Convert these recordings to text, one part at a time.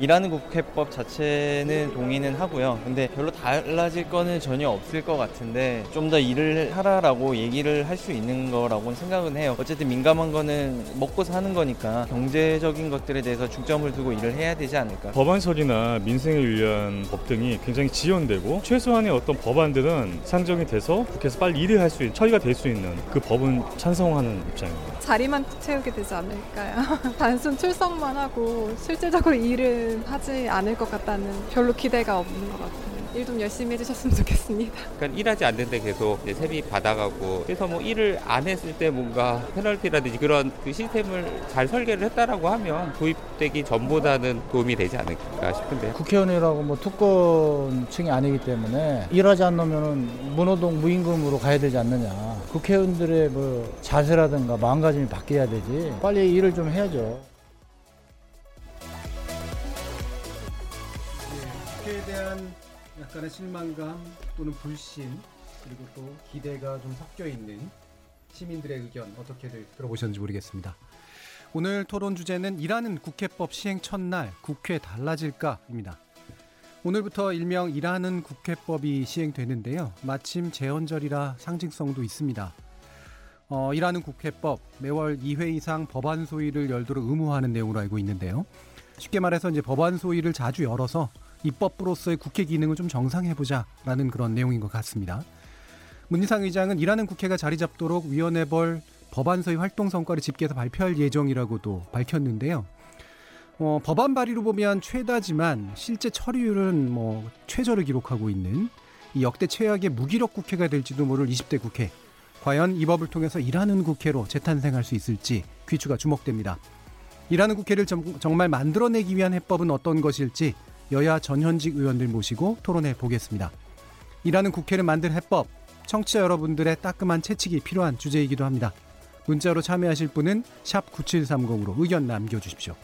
일하는 국회법 자체는 동의는 하고요. 근데 별로 달라질 거는 전혀 없을 것 같은데 좀 더 일을 하라라고 얘기를 할 수 있는 거라고는 생각은 해요. 어쨌든 민감한 거는 먹고 사는 거니까 경제적인 것들에 대해서 중점을 두고 일을 해야 되지 않을까. 법안설이나 민생을 위한 법 등이 굉장히 지연되고 최소한의 어떤 법안들은 상정이 돼서 국회에서 빨리 일을 할 수 있는 처리가 될 수 있는 그 법은 찬성하는 입장입니다. 자리만 채우게 되지 않을까요? 단순 출석만 하고 실질적으로 일은 하지 않을 것 같다는 별로 기대가 없는 것 같아요. 일 좀 열심히 해주셨으면 좋겠습니다. 그러니까 일하지 않는데 계속 이제 세비 받아가고 그래서 뭐 일을 안 했을 때 뭔가 페널티라든지 그런 그 시스템을 잘 설계를 했다라고 하면 도입되기 전보다는 도움이 되지 않을까 싶은데요. 국회의원이라고 뭐 특권층이 아니기 때문에 일하지 않으면 무노동 무임금으로 가야 되지 않느냐. 국회의원들의 뭐 자세라든가 마음가짐이 바뀌어야 되지. 빨리 일을 좀 해야죠. 약간의 실망감 또는 불신 그리고 또 기대가 좀 섞여 있는 시민들의 의견 어떻게들 들어보셨는지 모르겠습니다. 오늘 토론 주제는 일하는 국회법 시행 첫날 국회 달라질까입니다. 오늘부터 일명 일하는 국회법이 시행되는데요. 마침 재헌절이라 상징성도 있습니다. 어, 일하는 국회법 매월 2회 이상 법안 소위를 열도록 의무화하는 내용으로 알고 있는데요. 쉽게 말해서 이제 법안 소위를 자주 열어서 입법부로서의 국회 기능을 좀 정상해보자라는 그런 내용인 것 같습니다. 문희상 의장은 일하는 국회가 자리 잡도록 위원회별 법안서의 활동 성과를 집계해서 발표할 예정이라고도 밝혔는데요. 어, 법안 발의로 보면 최다지만 실제 처리율은 뭐 최저를 기록하고 있는 이 역대 최악의 무기력 국회가 될지도 모를 20대 국회. 과연 이 법을 통해서 일하는 국회로 재탄생할 수 있을지 귀추가 주목됩니다. 일하는 국회를 정, 정말 만들어내기 위한 해법은 어떤 것일지 여야 전현직 의원들 모시고 토론해 보겠습니다. 일하는 국회를 만들 해법, 청취자 여러분들의 따끔한 채찍이 필요한 주제이기도 합니다. 문자로 참여하실 분은 9730으로 의견 남겨주십시오.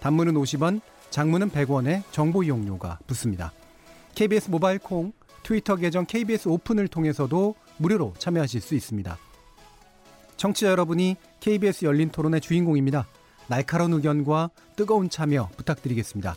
단문은 50원, 장문은 100원의 정보 이용료가 붙습니다. KBS 모바일 콩, 트위터 계정 KBS 오픈을 통해서도 무료로 참여하실 수 있습니다. 청취자 여러분이 KBS 열린 토론의 주인공입니다. 날카로운 의견과 뜨거운 참여 부탁드리겠습니다.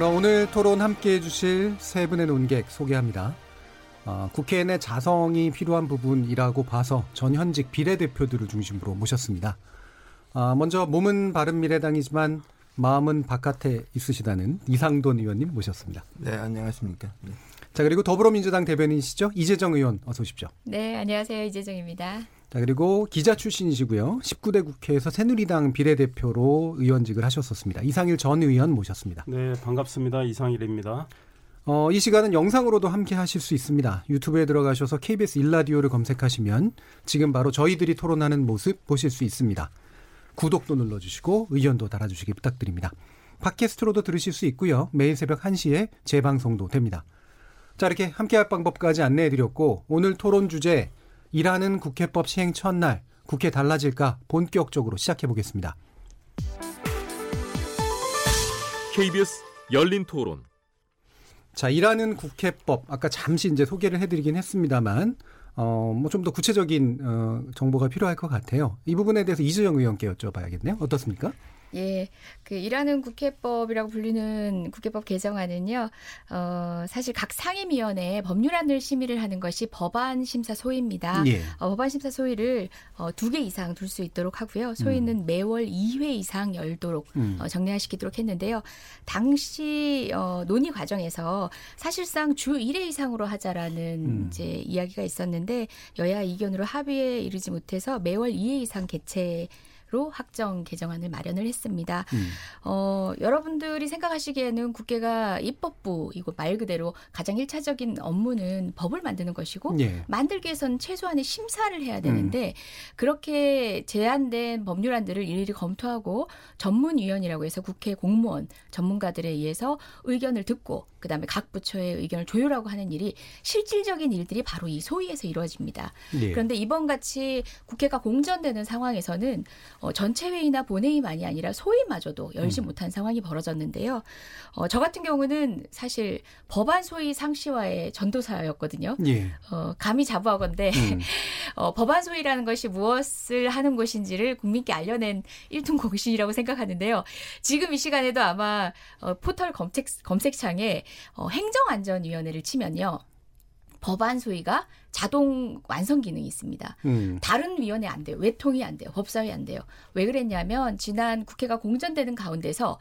그럼 오늘 토론 함께 해주실 세 분의 논객 소개합니다. 어, 국회 내 자성이 필요한 부분이라고 봐서 전현직 비례대표들을 중심으로 모셨습니다. 어, 먼저 몸은 바른미래당이지만 마음은 바깥에 있으시다는 이상돈 의원님 모셨습니다. 네, 안녕하십니까. 네. 자, 그리고 더불어민주당 대변인이시죠? 이재정 의원 어서 오십시오. 네, 안녕하세요. 이재정입니다. 자, 그리고 기자 출신이시고요. 19대 국회에서 새누리당 비례대표로 의원직을 하셨었습니다. 이상일 전 의원 모셨습니다. 네, 반갑습니다. 이상일입니다. 어, 이 시간은 영상으로도 함께 하실 수 있습니다. 유튜브에 들어가셔서 KBS 일라디오를 검색하시면 지금 바로 저희들이 토론하는 모습 보실 수 있습니다. 구독도 눌러주시고 의견도 달아주시기 부탁드립니다. 팟캐스트로도 들으실 수 있고요. 매일 새벽 1시에 재방송도 됩니다. 자, 이렇게 함께 할 방법까지 안내해드렸고 오늘 토론 주제 일하는 국회법 시행 첫날 국회 달라질까 본격적으로 시작해 보겠습니다. KBS 열린 토론. 자, 일하는 국회법 아까 잠시 이제 소개를 해 드리긴 했습니다만 어, 뭐 좀 더 구체적인 어, 정보가 필요할 것 같아요. 이 부분에 대해서 이주영 의원께 여쭤봐야겠네요. 어떻습니까? 예, 그 일하는 국회법이라고 불리는 국회법 개정안은요, 어, 사실 각 상임위원회에 법률안을 심의를 하는 것이 법안 심사 소위입니다. 예. 어, 법안 심사 소위를 어, 두 개 이상 둘 수 있도록 하고요. 소위는 음. 매월 2회 이상 열도록 음. 어, 정리하시도록 했는데요. 당시 어, 논의 과정에서 사실상 주 1회 이상으로 하자라는 음. 이제 이야기가 있었는데 여야 이견으로 합의에 이르지 못해서 매월 2회 이상 개최 로 확정 개정안을 마련을 했습니다. 음. 어, 여러분들이 생각하시기에는 국회가 입법부이고 말 그대로 가장 일차적인 업무는 법을 만드는 것이고 예. 만들기 위해서는 최소한의 심사를 해야 되는데 그렇게 제한된 법률안들을 일일이 검토하고 전문위원이라고 해서 국회 공무원 전문가들에 의해서 의견을 듣고 그다음에 각 부처의 의견을 조율하고 하는 일이 실질적인 일들이 바로 이 소위에서 이루어집니다. 예. 그런데 이번 같이 국회가 공전되는 상황에서는 어, 전체 회의나 본회의만이 아니라 소위마저도 열지 음. 못한 상황이 벌어졌는데요. 어, 저 같은 경우는 사실 법안 소위 상시와의 전도사였거든요. 예. 어, 감히 자부하건대 음. 어, 법안 소위라는 것이 무엇을 하는 곳인지를 국민께 알려낸 일등 공신이라고 생각하는데요. 지금 이 시간에도 아마 어, 포털 검색 검색창에 어, 행정안전위원회를 치면요. 법안 소위가 자동 완성 기능이 있습니다. 음. 다른 위원회 안 돼요. 외통이 안 돼요. 법사위 안 돼요. 왜 그랬냐면 지난 국회가 공전되는 가운데서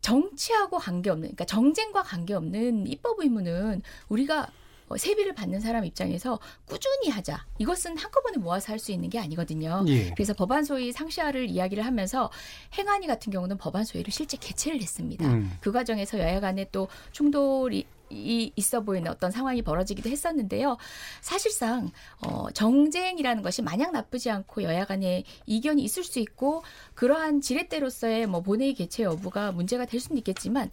정치하고 관계없는 그러니까 정쟁과 관계없는 입법 의무는 우리가 어, 세비를 받는 사람 입장에서 꾸준히 하자. 이것은 한꺼번에 모아서 할 수 있는 게 아니거든요. 예. 그래서 법안 소위 상시화를 이야기를 하면서 행안위 같은 경우는 법안 소위를 실제 개최를 했습니다. 음. 그 과정에서 여야 간에 또 충돌이 이 있어 보이는 어떤 상황이 벌어지기도 했었는데요. 사실상 어, 정쟁이라는 것이 마냥 나쁘지 않고 여야 간에 이견이 있을 수 있고 그러한 지렛대로서의 뭐 본회의 개최 여부가 문제가 될 수는 있겠지만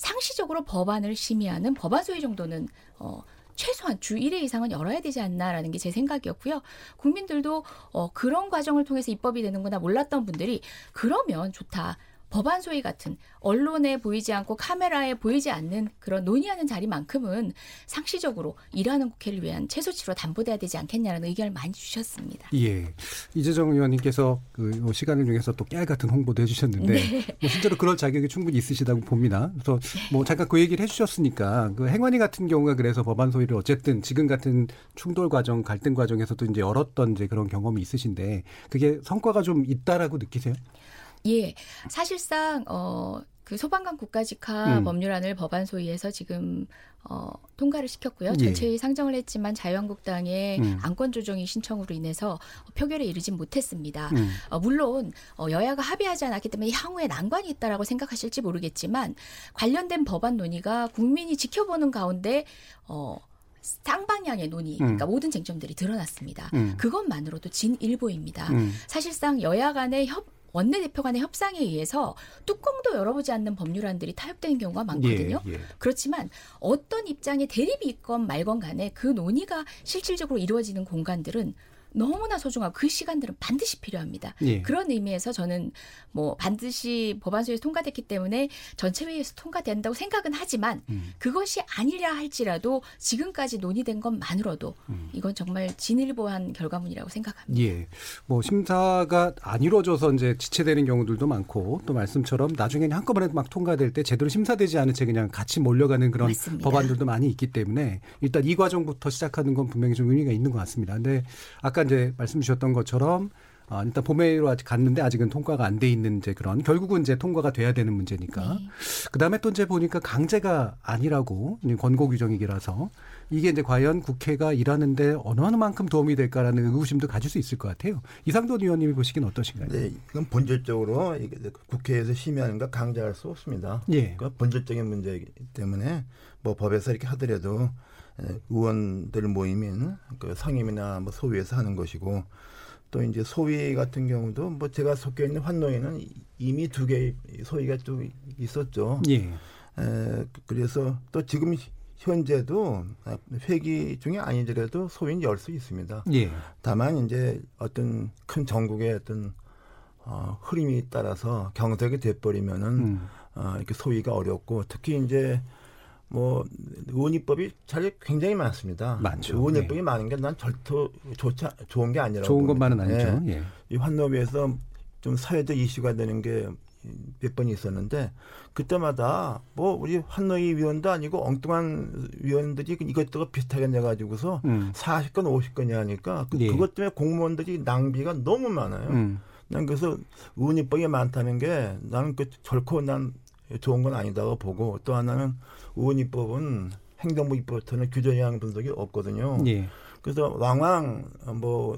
상시적으로 법안을 심의하는 법안 소위 정도는 어, 최소한 주 1회 이상은 열어야 되지 않나라는 게 제 생각이었고요. 국민들도 어, 그런 과정을 통해서 입법이 되는구나 몰랐던 분들이 그러면 좋다. 법안 소위 같은 언론에 보이지 않고 카메라에 보이지 않는 그런 논의하는 자리만큼은 상시적으로 일하는 국회를 위한 최소치로 담보돼야 되지 않겠냐는 의견을 많이 주셨습니다. 예. 이재정 의원님께서 그 시간을 중에서 또 깨알 같은 홍보도 해주셨는데 네. 뭐 실제로 그럴 자격이 충분히 있으시다고 봅니다. 그래서 뭐 잠깐 그 얘기를 해주셨으니까 그 행안위 같은 경우가 그래서 법안 소위를 어쨌든 지금 같은 충돌 과정, 갈등 과정에서도 이제 열었던 이제 그런 경험이 있으신데 그게 성과가 좀 있다라고 느끼세요? 예, 사실상 어. 그 소방관 국가직화 음. 법률안을 법안 소위에서 지금 어, 통과를 시켰고요. 예. 전체의 상정을 했지만 자유한국당의 음. 안건 조정이 신청으로 인해서 표결에 이르진 못했습니다. 음. 어, 물론 어, 여야가 합의하지 않았기 때문에 향후에 난관이 있다라고 생각하실지 모르겠지만 관련된 법안 논의가 국민이 지켜보는 가운데 어, 쌍방향의 논의, 그러니까 음. 모든 쟁점들이 드러났습니다. 음. 그것만으로도 진일보입니다. 음. 사실상 여야 간의 협 원내대표 간의 협상에 의해서 뚜껑도 열어보지 않는 법률안들이 타협되는 경우가 많거든요. 예, 예. 그렇지만 어떤 입장의 대립이 있건 말건 간에 그 논의가 실질적으로 이루어지는 공간들은 너무나 소중하고 그 시간들은 반드시 필요합니다. 예. 그런 의미에서 저는 뭐 반드시 법안소에서 통과됐기 때문에 전체 회의에서 통과된다고 생각은 하지만 음. 그것이 아니라 할지라도 지금까지 논의된 것만으로도 음. 이건 정말 진일보한 결과물이라고 생각합니다. 예. 뭐 심사가 안 이루어져서 이제 지체되는 경우들도 많고 또 말씀처럼 나중에는 한꺼번에 막 통과될 때 제대로 심사되지 않은 채 그냥 같이 몰려가는 그런 맞습니다. 법안들도 많이 있기 때문에 일단 이 과정부터 시작하는 건 분명히 좀 의미가 있는 것 같습니다. 근데 아까 이제 말씀 주셨던 것처럼 아, 일단 봄에로 아직 갔는데 아직은 통과가 안 돼 있는 이제 그런 결국은 이제 통과가 돼야 되는 문제니까. 네. 그 다음에 또 이제 보니까 강제가 아니라고 권고 규정이라서 이게 이제 과연 국회가 일하는데 어느 어느 만큼 도움이 될까라는 의구심도 가질 수 있을 것 같아요. 이상돈 의원님이 보시기는 어떠신가요? 네, 이건 본질적으로 이게 국회에서 심의하는 거 강제할 수 없습니다. 예. 그 본질적인 문제이기 때문에 뭐 법에서 이렇게 하더라도 에, 의원들 모임인 그 상임이나 뭐 소위에서 하는 것이고 또 이제 소위 같은 경우도 뭐 제가 속해 있는 환노위는 이미 두 개의 소위가 좀 있었죠. 예. 에, 그래서 또 지금 현재도 회기 중에 아니더라도 소위는 열 수 있습니다. 예. 다만 이제 어떤 큰 전국의 어떤 어, 흐름이 따라서 경색이 돼버리면은 음. 어, 이렇게 소위가 어렵고 특히 이제 뭐 의원입법이 잘 굉장히 많습니다. 많죠. 의원입법이 네. 많은 게난 좋지 않- 좋은 게 아니라고 좋은 봅니다. 것만은 아니죠. 예. 예. 이 환노위에서 좀 사회적 이슈가 되는 게 몇번 있었는데 그때마다 뭐 우리 환노위 위원도 아니고 엉뚱한 위원들이 이것저것 비슷하게 내 가지고서 음. 40건 50건이 하니까 그, 예. 그것 때문에 공무원들이 낭비가 너무 많아요. 음. 난 그래서 의원입법이 많다는 게 나는 그 결코 난 좋은 건 아니다고 보고 또 하나는 의원입법은 행정부 입법부터는 규정이하는 분석이 없거든요. 예. 그래서 왕왕 뭐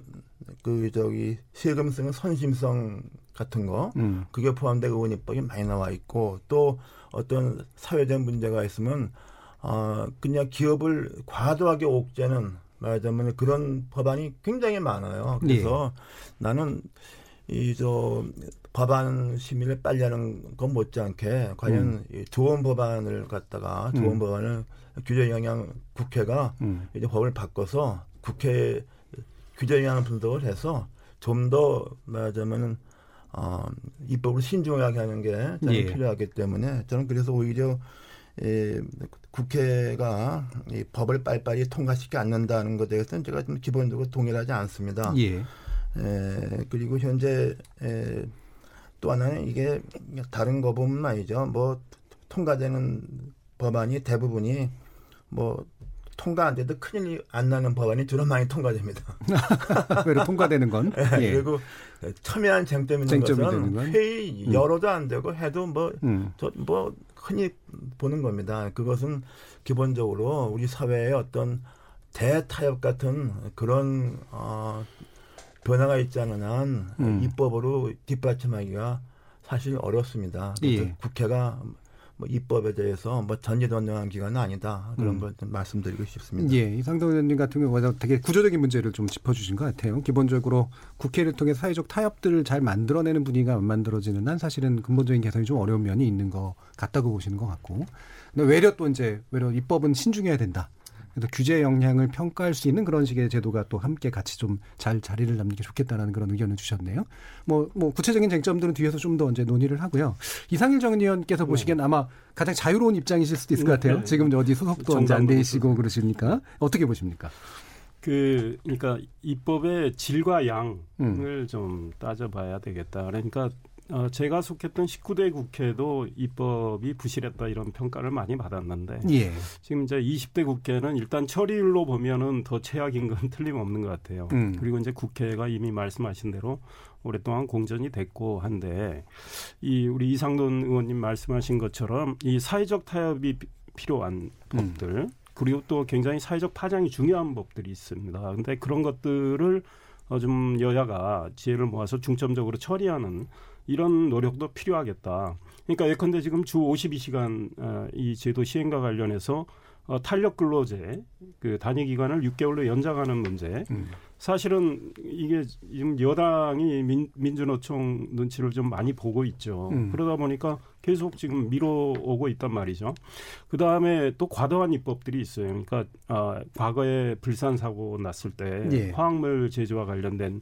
그 저기 세금성 선심성 같은 거 음. 그게 포함된 의원 입법이 많이 나와 있고 또 어떤 사회적 문제가 있으면 어 그냥 기업을 과도하게 옥죄는 말하자면 그런 법안이 굉장히 많아요. 그래서 나는 이 저 법안 심의를 빨리 하는 건 못지않게 과연 음. 이 좋은 법안을 갖다가 좋은 음. 법안을 규제 영향 국회가 음. 이제 법을 바꿔서 국회 규제 영향 분석을 해서 좀 더 말하자면은 어, 입법을 신중하게 하는 게 저는 예. 필요하기 때문에 저는 그래서 오히려 에, 국회가 이 법을 빨리빨리 통과시키지 않는다는 것에 대해서는 제가 좀 기본적으로 동일하지 않습니다. 예. 에, 그리고 현재 에, 또 하나는 이게 다른 거 보면 말이죠. 뭐 통과되는 법안이 대부분이 뭐 통과 안 돼도 큰일 안 나는 법안이 주로 많이 통과됩니다. 외로 통과되는 건. 예. 그리고 첨예한 쟁점 있는 쟁점이 것은 되는? 회의 음. 열어도 안 되고 해도 뭐 음. 저뭐 흔히 보는 겁니다. 그것은 기본적으로 우리 사회의 어떤 대타협 같은 그런 어, 변화가 있지 않은 한 음. 입법으로 뒷받침하기가 사실 어렵습니다. 예. 국회가 뭐 입법에 대해서 뭐 전지전능한 기관은 아니다 그런 음. 걸좀 말씀드리고 싶습니다. 예, 이상동 의원님 같은 경우는 되게 구조적인 문제를 좀 짚어주신 것 같아요. 기본적으로 국회를 통해 사회적 타협들을 잘 만들어내는 분위기가 안 만들어지는 한 사실은 근본적인 개선이 좀 어려운 면이 있는 것 같다고 보시는 것 같고. 근데 외려 또 이제 외려 입법은 신중해야 된다. 그래서 규제 영향을 평가할 수 있는 그런 식의 제도가 또 함께 같이 좀 잘 자리를 잡는 게 좋겠다라는 그런 의견을 주셨네요. 뭐, 뭐 구체적인 쟁점들은 뒤에서 좀 더 이제 논의를 하고요. 이상일 전 의원께서 보시기엔 아마 가장 자유로운 입장이실 수도 있을 것 같아요. 네. 지금 어디 소속도 안 되시고 그러시니까 어떻게 보십니까? 그 그러니까 입법의 질과 양을 음. 좀 따져봐야 되겠다. 그러니까 어, 제가 속했던 19대 국회도 입법이 부실했다 이런 평가를 많이 받았는데 예. 지금 이제 20대 국회는 일단 처리율로 보면은 더 최악인 건 틀림없는 것 같아요. 음. 그리고 이제 국회가 이미 말씀하신 대로 오랫동안 공전이 됐고 한데 이 우리 이상돈 의원님 말씀하신 것처럼 이 사회적 타협이 피- 필요한 법들 그리고 또 굉장히 사회적 파장이 중요한 법들이 있습니다. 근데 그런 것들을 어, 좀 여야가 지혜를 모아서 중점적으로 처리하는 이런 노력도 필요하겠다. 그러니까 예컨대 지금 주 52시간 어, 이 제도 시행과 관련해서 어, 탄력 근로제 그 단위 기간을 6개월로 연장하는 문제. 음. 사실은 이게 지금 여당이 민, 민주노총 눈치를 좀 많이 보고 있죠. 음. 그러다 보니까 계속 지금 미뤄오고 있단 말이죠. 그 다음에 또 과도한 입법들이 있어요. 그러니까 아, 과거에 불산 사고 났을 때 예. 화학물 제조와 관련된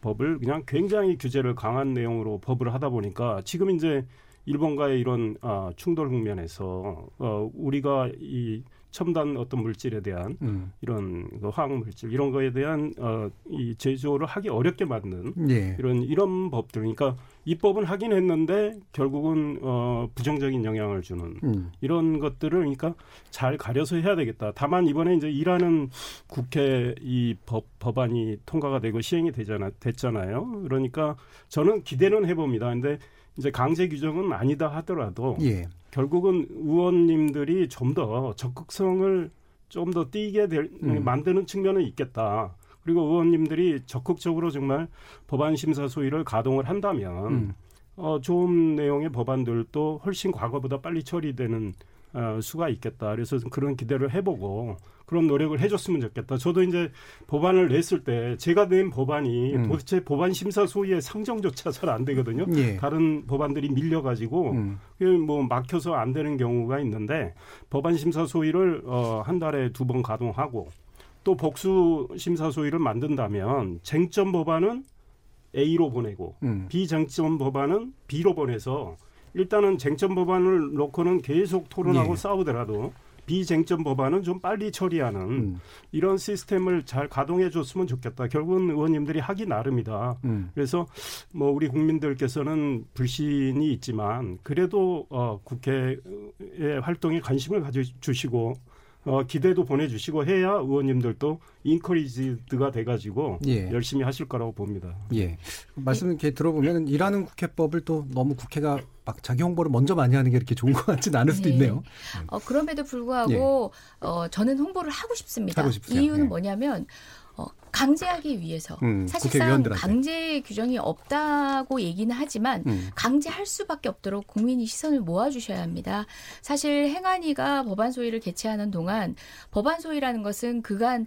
법을 그냥 굉장히 규제를 강한 내용으로 법을 하다 보니까 지금 이제 일본과의 이런 아, 충돌 국면에서 어, 우리가 이 첨단 어떤 물질에 대한 음. 이런 그 화학 물질 이런 거에 대한 어, 이 제조를 하기 어렵게 만드는 예. 이런 이런 법들 그러니까 입법은 하긴 했는데 결국은 어, 부정적인 영향을 주는 음. 이런 것들을 그러니까 잘 가려서 해야 되겠다. 다만 이번에 이제 일하는 국회 이 법 법안이 통과가 되고 시행이 되잖아 됐잖아요. 그러니까 저는 기대는 해봅니다. 근데 이제 강제 규정은 아니다 하더라도 예. 결국은 의원님들이 좀 더 적극성을 좀 더 띄게 될, 음. 만드는 측면은 있겠다. 그리고 의원님들이 적극적으로 정말 법안 심사 소위를 가동을 한다면 음. 어, 좋은 내용의 법안들도 훨씬 과거보다 빨리 처리되는 어, 수가 있겠다. 그래서 그런 기대를 해보고 그런 노력을 해줬으면 좋겠다. 저도 이제 법안을 냈을 때 제가 낸 법안이 음. 도대체 법안 심사 소위의 상정조차 잘 안 되거든요. 예. 다른 법안들이 밀려가지고 음. 그뭐 막혀서 안 되는 경우가 있는데 법안 심사 소위를 어, 한 달에 두 번 가동하고 또 복수 심사 소위를 만든다면 쟁점 법안은 A로 보내고 음. 비쟁점 법안은 B로 보내서 일단은 쟁점 법안을 놓고는 계속 토론하고 예. 싸우더라도 비쟁점 법안은 좀 빨리 처리하는 음. 이런 시스템을 잘 가동해 줬으면 좋겠다. 결국은 의원님들이 하기 나름이다. 음. 그래서 뭐 우리 국민들께서는 불신이 있지만 그래도 어 국회의 활동에 관심을 가져 주시고 어, 기대도 보내주시고 해야 의원님들도 인커리지드가 돼가지고 예. 열심히 하실 거라고 봅니다. 예. 말씀 이렇게 들어보면 일하는 국회법을 또 너무 국회가 막 자기 홍보를 먼저 많이 하는 게 이렇게 좋은 것 같지는 않을 수도 네. 있네요. 어, 그럼에도 불구하고 어, 저는 홍보를 하고 싶습니다. 하고? 이유는 네. 뭐냐면 어, 강제하기 위해서 음, 사실상. 강제 규정이 없다고 얘기는 하지만 음. 강제할 수밖에 없도록 국민이 시선을 모아주셔야 합니다. 사실 행안위가 법안 소위를 개최하는 동안 법안 소위라는 것은 그간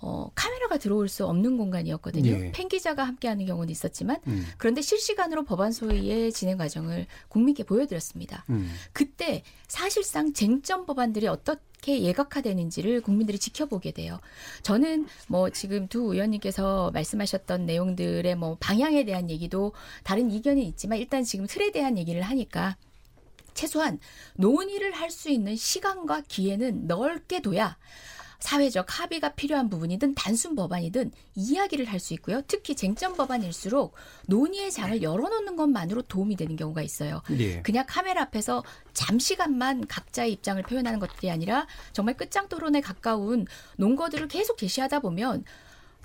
어, 카메라가 들어올 수 없는 공간이었거든요. 예. 팬 기자가 함께하는 경우는 있었지만 음. 그런데 실시간으로 법안 소위의 진행 과정을 국민께 보여드렸습니다. 음. 그때 사실상 쟁점 법안들이 어떻게 예각화되는지를 국민들이 지켜보게 돼요. 저는 뭐 지금 두 의원님께서 말씀하셨던 내용들의 뭐 방향에 대한 얘기도 다른 이견이 있지만 일단 지금 틀에 대한 얘기를 하니까 최소한 논의를 할 수 있는 시간과 기회는 넓게 둬야 사회적 합의가 필요한 부분이든 단순 법안이든 이야기를 할 수 있고요. 특히 쟁점 법안일수록 논의의 장을 열어놓는 것만으로 도움이 되는 경우가 있어요. 예. 그냥 카메라 앞에서 잠시간만 각자의 입장을 표현하는 것들이 아니라 정말 끝장 토론에 가까운 논거들을 계속 제시하다 보면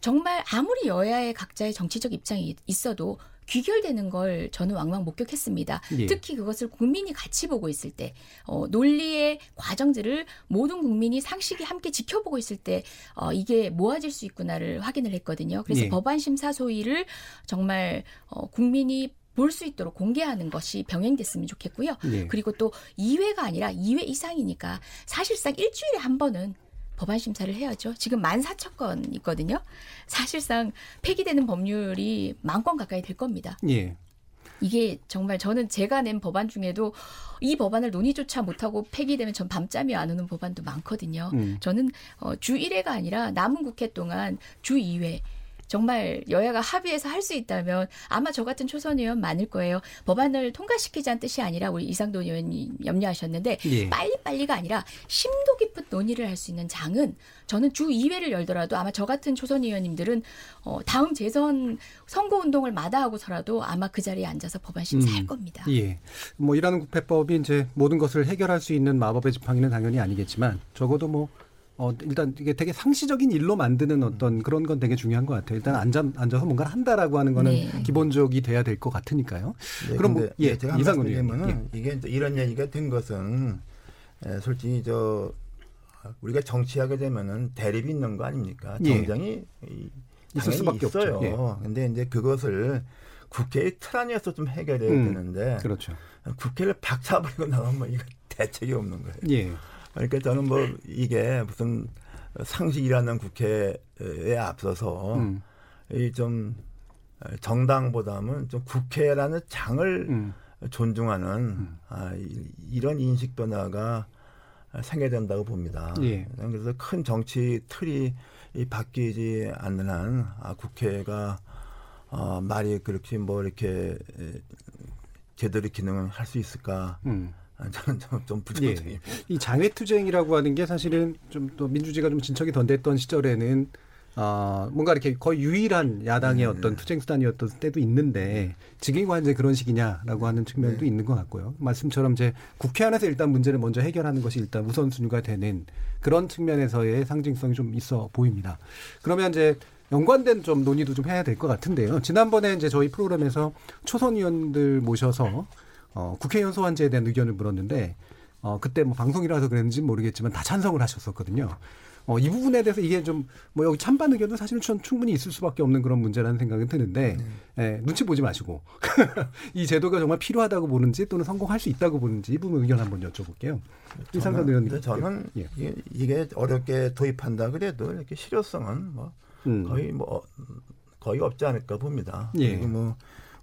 정말 아무리 여야의 각자의 정치적 입장이 있어도 귀결되는 걸 저는 왕왕 목격했습니다. 예. 특히 그것을 국민이 같이 보고 있을 때, 어, 논리의 과정들을 모든 국민이 상식이 함께 지켜보고 있을 때, 어, 이게 모아질 수 있구나를 확인을 했거든요. 그래서 예. 법안 심사 소위를 정말 어, 국민이 볼수 있도록 공개하는 것이 병행됐으면 좋겠고요. 예. 그리고 또 2회가 아니라 2회 이상이니까 사실상 일주일에 한 번은 법안 심사를 해야죠. 지금 14,000건 있거든요. 사실상 폐기되는 법률이 만 건 가까이 될 겁니다. 예. 이게 정말 저는 제가 낸 법안 중에도 이 법안을 논의조차 못하고 폐기되면 전 밤잠이 안 오는 법안도 많거든요. 음. 저는 어, 주 1회가 아니라 남은 국회 동안 주 2회 정말 여야가 합의해서 할 수 있다면 아마 저 같은 초선 의원 많을 거예요. 법안을 통과시키자는 뜻이 아니라 우리 이상돈 의원님 염려하셨는데 예. 빨리빨리가 아니라 심도 깊은 논의를 할 수 있는 장은 저는 주 2회를 열더라도 아마 저 같은 초선 의원님들은 어, 다음 재선 선거 운동을 마다하고서라도 아마 그 자리에 앉아서 법안 심사할 음. 겁니다. 예. 뭐 일하는 국회법이 이제 모든 것을 해결할 수 있는 마법의 지팡이는 당연히 아니겠지만 적어도 뭐 어, 일단 이게 되게 상시적인 일로 만드는 어떤 그런 건 되게 중요한 것 같아요. 일단 앉아, 앉아서 뭔가를 한다라고 하는 거는 네. 기본적이 돼야 될 것 같으니까요. 네, 그럼 뭐, 근데 예, 예, 제가 이상훈 말씀드리면은 의원님. 이게 이제 이런 얘기가 된 것은 에, 솔직히 저 우리가 정치하게 되면은 대립이 있는 거 아닙니까? 예. 정쟁이 이, 있을 수밖에 있어요. 없죠. 예. 근데 이제 그것을 국회의 틀 안에서 좀 해결해야 음, 되는데 그렇죠. 국회를 박차버리고 나가면 뭐 이거 대책이 없는 거예요. 예. 그러니까 저는 뭐 이게 무슨 상식이라는 국회에 앞서서 음, 이좀 정당보다는 좀 국회라는 장을 음, 존중하는 아, 이- 이런 인식 변화가 생겨야 된다고 봅니다. 예. 그래서 큰 정치 틀이 이 바뀌지 않는 한 아, 국회가 어, 말이 그렇게 뭐 이렇게 에, 제대로 기능을 할 수 있을까? 음. 아, 저는 좀, 좀 예. 부정적입니다. 이 장외투쟁이라고 하는 게 사실은 좀 또 민주주의가 좀 진척이 던됐던 시절에는 아 뭔가 이렇게 거의 유일한 야당의 어떤 투쟁 수단이었던 때도 있는데 지금이 완전 그런 식이냐라고 하는 측면도 있는 것 같고요. 말씀처럼 이제 국회 안에서 일단 문제를 먼저 해결하는 것이 일단 우선순위가 되는 그런 측면에서의 상징성이 좀 있어 보입니다. 그러면 이제 연관된 좀 논의도 좀 해야 될 것 같은데요. 지난번에 이제 저희 프로그램에서 초선 의원들 모셔서 어, 국회의원 소환제에 대한 의견을 물었는데 어, 그때 뭐 방송이라서 그랬는지 모르겠지만 다 찬성을 하셨었거든요. 어, 이 부분에 대해서 이게 좀 뭐 여기 찬반 의견도 사실은 좀 충분히 있을 수밖에 없는 그런 문제라는 생각은 드는데 예, 눈치 보지 마시고 이 제도가 정말 필요하다고 보는지 또는 성공할 수 있다고 보는지 이 부분 의견 한번 여쭤볼게요. 이상선 의원님. 저는 예. 이게, 이게 어렵게 도입한다 그래도 이렇게 실효성은 뭐 음. 거의 뭐 어, 거의 없지 않을까 봅니다. 예. 그리고 뭐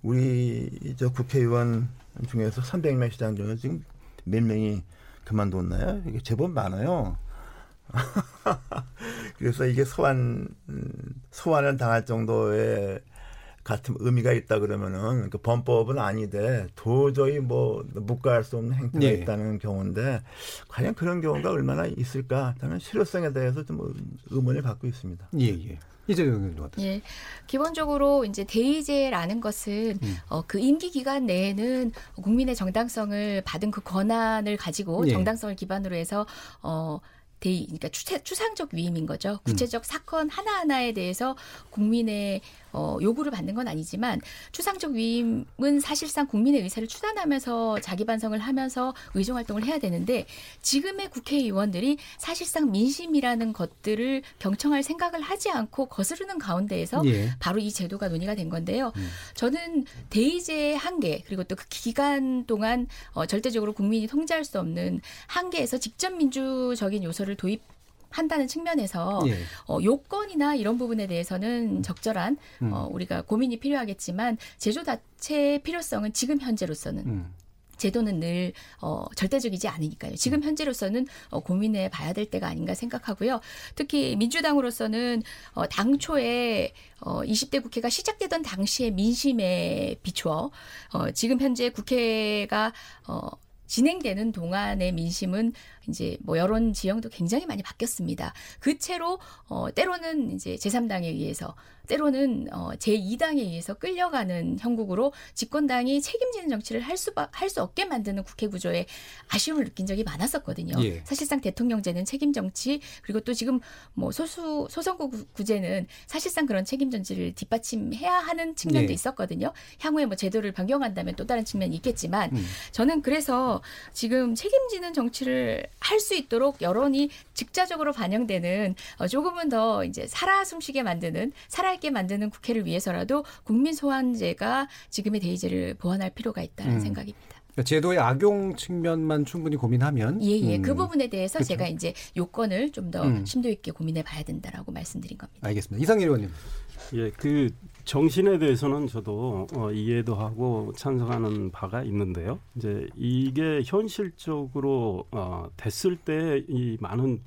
우리 저 국회의원 중에서 300명 시장 중에 지금 몇 명이 그만뒀나요? 이게 제법 많아요. 그래서 이게 소환 음, 소환을 당할 정도의 같은 의미가 있다 그러면은 그 범법은 아니되 도저히 뭐 묵과할 수 없는 행태가 예. 있다는 경우인데 과연 그런 경우가 얼마나 있을까? 저는 실효성에 대해서 좀 의문을 갖고 있습니다. 예, 예. 이제 의원님 어떠세요? 예. 기본적으로 이제 대의제라는 것은 음. 어, 그 임기 기간 내에는 국민의 정당성을 받은 그 권한을 가지고 예. 정당성을 기반으로 해서 어 대의, 그러니까 추상적 위임인 거죠. 구체적 음. 사건 하나하나에 대해서 국민의 어, 요구를 받는 건 아니지만 추상적 위임은 사실상 국민의 의사를 추단하면서 자기 반성을 하면서 의정 활동을 해야 되는데 지금의 국회의원들이 사실상 민심이라는 것들을 경청할 생각을 하지 않고 거스르는 가운데에서 예. 바로 이 제도가 논의가 된 건데요. 음. 저는 대의제의 한계 그리고 또 그 기간 동안 어, 절대적으로 국민이 통제할 수 없는 한계에서 직접 민주적인 요소를 도입 한다는 측면에서 예. 어, 요건이나 이런 부분에 대해서는 적절한 음. 어, 우리가 고민이 필요하겠지만 제조 자체의 필요성은 지금 현재로서는 음. 제도는 늘 어, 절대적이지 않으니까요. 지금 현재로서는 어, 고민해 봐야 될 때가 아닌가 생각하고요. 특히 민주당으로서는 어, 당초에 어, 20대 국회가 시작되던 당시의 민심에 비추어 어, 지금 현재 국회가 어, 진행되는 동안의 민심은 이제 뭐 여론 지형도 굉장히 많이 바뀌었습니다. 그 채로 어 때로는 이제 제3당에 의해서 때로는 어, 제2당에 의해서 끌려가는 형국으로 집권당이 책임지는 정치를 할 수 할 수 없게 만드는 국회 구조에 아쉬움을 느낀 적이 많았었거든요. 예. 사실상 대통령제는 책임 정치 그리고 또 지금 뭐 소수 소선거 구제는 사실상 그런 책임 정치를 뒷받침해야 하는 측면도 예. 있었거든요. 향후에 뭐 제도를 변경한다면 또 다른 측면이 있겠지만 음. 저는 그래서 지금 책임지는 정치를 할 수 있도록 여론이 직자적으로 반영되는 어, 조금은 더 이제 살아 숨쉬게 만드는 살아 있게 만드는 국회를 위해서라도 국민 소환제가 지금의 대의제를 보완할 필요가 있다는 음. 생각입니다. 그러니까 제도의 악용 측면만 충분히 고민하면 예예 예. 음. 그 부분에 대해서 그렇죠. 제가 이제 요건을 좀더 음. 심도 있게 고민해 봐야 된다라고 말씀드린 겁니다. 알겠습니다. 이상일 의원님. 예, 그 정신에 대해서는 저도 어, 이해도 하고 찬성하는 바가 있는데요. 이제 이게 현실적으로 어, 됐을 때 이 많은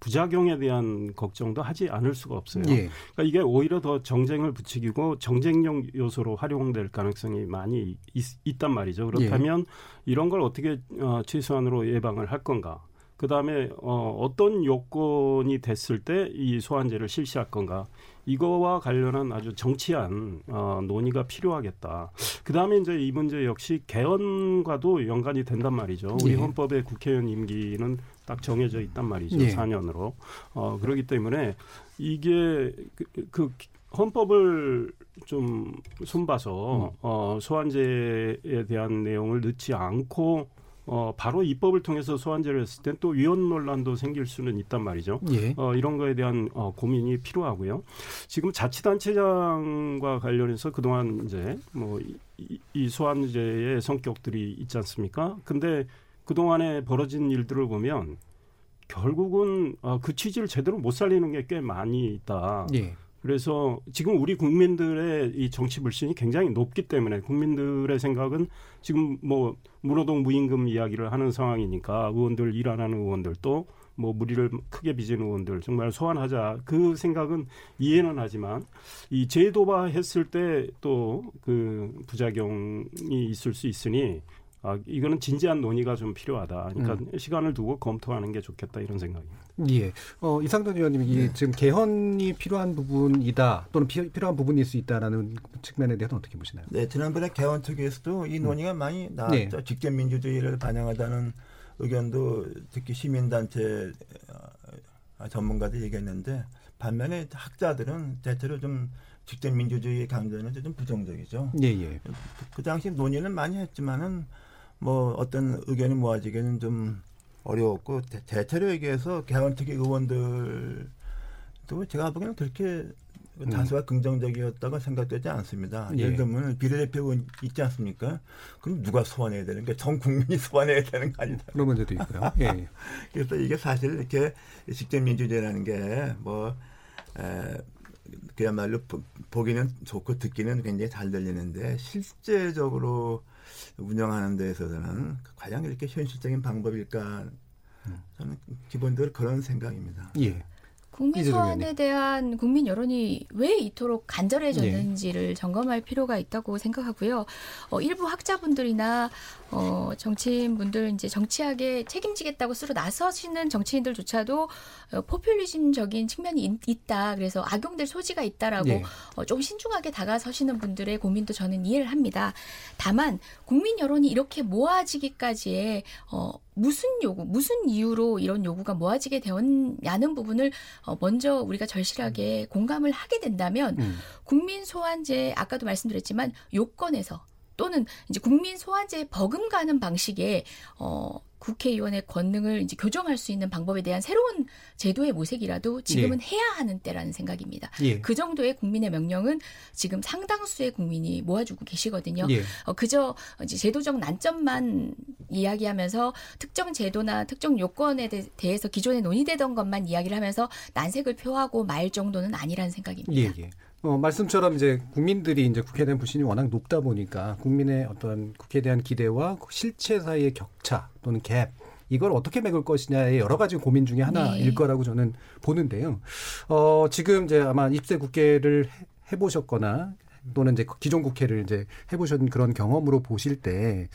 부작용에 대한 걱정도 하지 않을 수가 없어요. 예. 그러니까 이게 오히려 더 정쟁을 부추기고 정쟁용 요소로 활용될 가능성이 많이 있, 단 말이죠. 그렇다면 예. 이런 걸 어떻게 어, 최소한으로 예방을 할 건가? 그 다음에 어, 어떤 요건이 됐을 때 이 소환제를 실시할 건가? 이거와 관련한 아주 정치한 어, 논의가 필요하겠다. 그 다음에 이제 이 문제 역시 개헌과도 연관이 된단 말이죠. 우리 예. 헌법의 국회의원 임기는 딱 정해져 있단 말이죠. 예. 4년으로. 어, 그렇기 때문에 이게 그, 그 헌법을 좀 손봐서 음. 어, 소환제에 대한 내용을 넣지 않고 어, 바로 입법을 통해서 소환제를 했을 땐 또 위헌 논란도 생길 수는 있단 말이죠. 예. 어, 이런 거에 대한 어, 고민이 필요하고요. 지금 자치단체장과 관련해서 그동안 이제 뭐 이, 이 소환제의 성격들이 있지 않습니까? 근데 그동안에 벌어진 일들을 보면 결국은 어, 그 취지를 제대로 못 살리는 게 꽤 많이 있다. 예. 그래서 지금 우리 국민들의 이 정치 불신이 굉장히 높기 때문에 국민들의 생각은 지금 뭐 문호동 무임금 이야기를 하는 상황이니까 의원들 일안 하는 의원들도 뭐 무리를 크게 빚은 의원들 정말 소환하자 그 생각은 이해는 하지만 이 제도화 했을 때 또 그 부작용이 있을 수 있으니 아, 이거는 진지한 논의가 좀 필요하다. 그러니까 음. 시간을 두고 검토하는 게 좋겠다 이런 생각입니다. 예. 어, 이상돈 의원님 이 네. 지금 개헌이 필요한 부분이다 또는 피, 필요한 부분일 수 있다라는 측면에 대해서 어떻게 보시나요? 네, 지난번에 개헌 특위에서도 이 음. 논의가 음. 많이 나왔죠. 네. 직접 민주주의를 반영하다는 의견도 특히 시민단체 어, 전문가들 얘기했는데 반면에 학자들은 대체로 좀 직접 민주주의 강조는 좀 부정적이죠. 예, 예. 그, 그 당시 논의는 많이 했지만은 뭐 어떤 의견이 모아지기는 좀 어려웠고 대, 체로 얘기해서 개헌특위 의원들도 제가 보기에는 그렇게 음. 다수가 긍정적이었다고 생각되지 않습니다. 예. 를 들면 비례대표 있지 않습니까? 그럼 누가 소환해야 되는 게 전 국민이 소환해야 되는 거 아니다. 그런 문제도 있고요. 예. 그래서 이게 사실 이렇게 직접 민주주의라는 게뭐 그야말로 보기는 좋고 듣기는 굉장히 잘 들리는데 실제적으로 운영하는 데 있어서는 과연 이렇게 현실적인 방법일까 저는 기본적으로 그런 생각입니다. 예. 국민 소환에. 대한 국민 여론이 왜 이토록 간절해졌는지를 점검할 필요가 있다고 생각하고요. 어, 일부 학자분들이나 어, 정치인분들 이제 정치학에 책임지겠다고 쓰러 나서시는 정치인들조차도 어, 포퓰리즘적인 측면이 있, 다 그래서 악용될 소지가 있다라고 예. 어, 좀 신중하게 다가서시는 분들의 고민도 저는 이해를 합니다. 다만 국민 여론이 이렇게 모아지기까지의 어, 무슨 요구, 무슨 이유로 이런 요구가 모아지게 되었냐는 부분을 어, 먼저 우리가 절실하게 공감을 하게 된다면 음. 국민 소환제 아까도 말씀드렸지만 요건에서 또는 이제 국민 소환제에 버금가는 방식의 어 국회의원의 권능을 이제 교정할 수 있는 방법에 대한 새로운 제도의 모색이라도 지금은 해야 하는 때라는 생각입니다. 예. 그 정도의 국민의 명령은 지금 상당수의 국민이 모아주고 계시거든요. 예. 어, 그저 이제 제도적 난점만 이야기하면서 특정 제도나 특정 요건에 대, 대해서 기존에 논의되던 것만 이야기를 하면서 난색을 표하고 말 정도는 아니라는 생각입니다. 어, 말씀처럼 이제 국민들이 이제 국회에 대한 불신이 워낙 높다 보니까 국민의 어떤 국회에 대한 기대와 실체 사이의 격차 또는 갭 이걸 어떻게 메꿀 것이냐의 여러 가지 고민 중에 하나일 네. 거라고 저는 보는데요. 어, 지금 이제 아마 입세 국회를 해- 해보셨거나 또는 이제 기존 국회를 이제 해보신 그런 경험으로 보실 때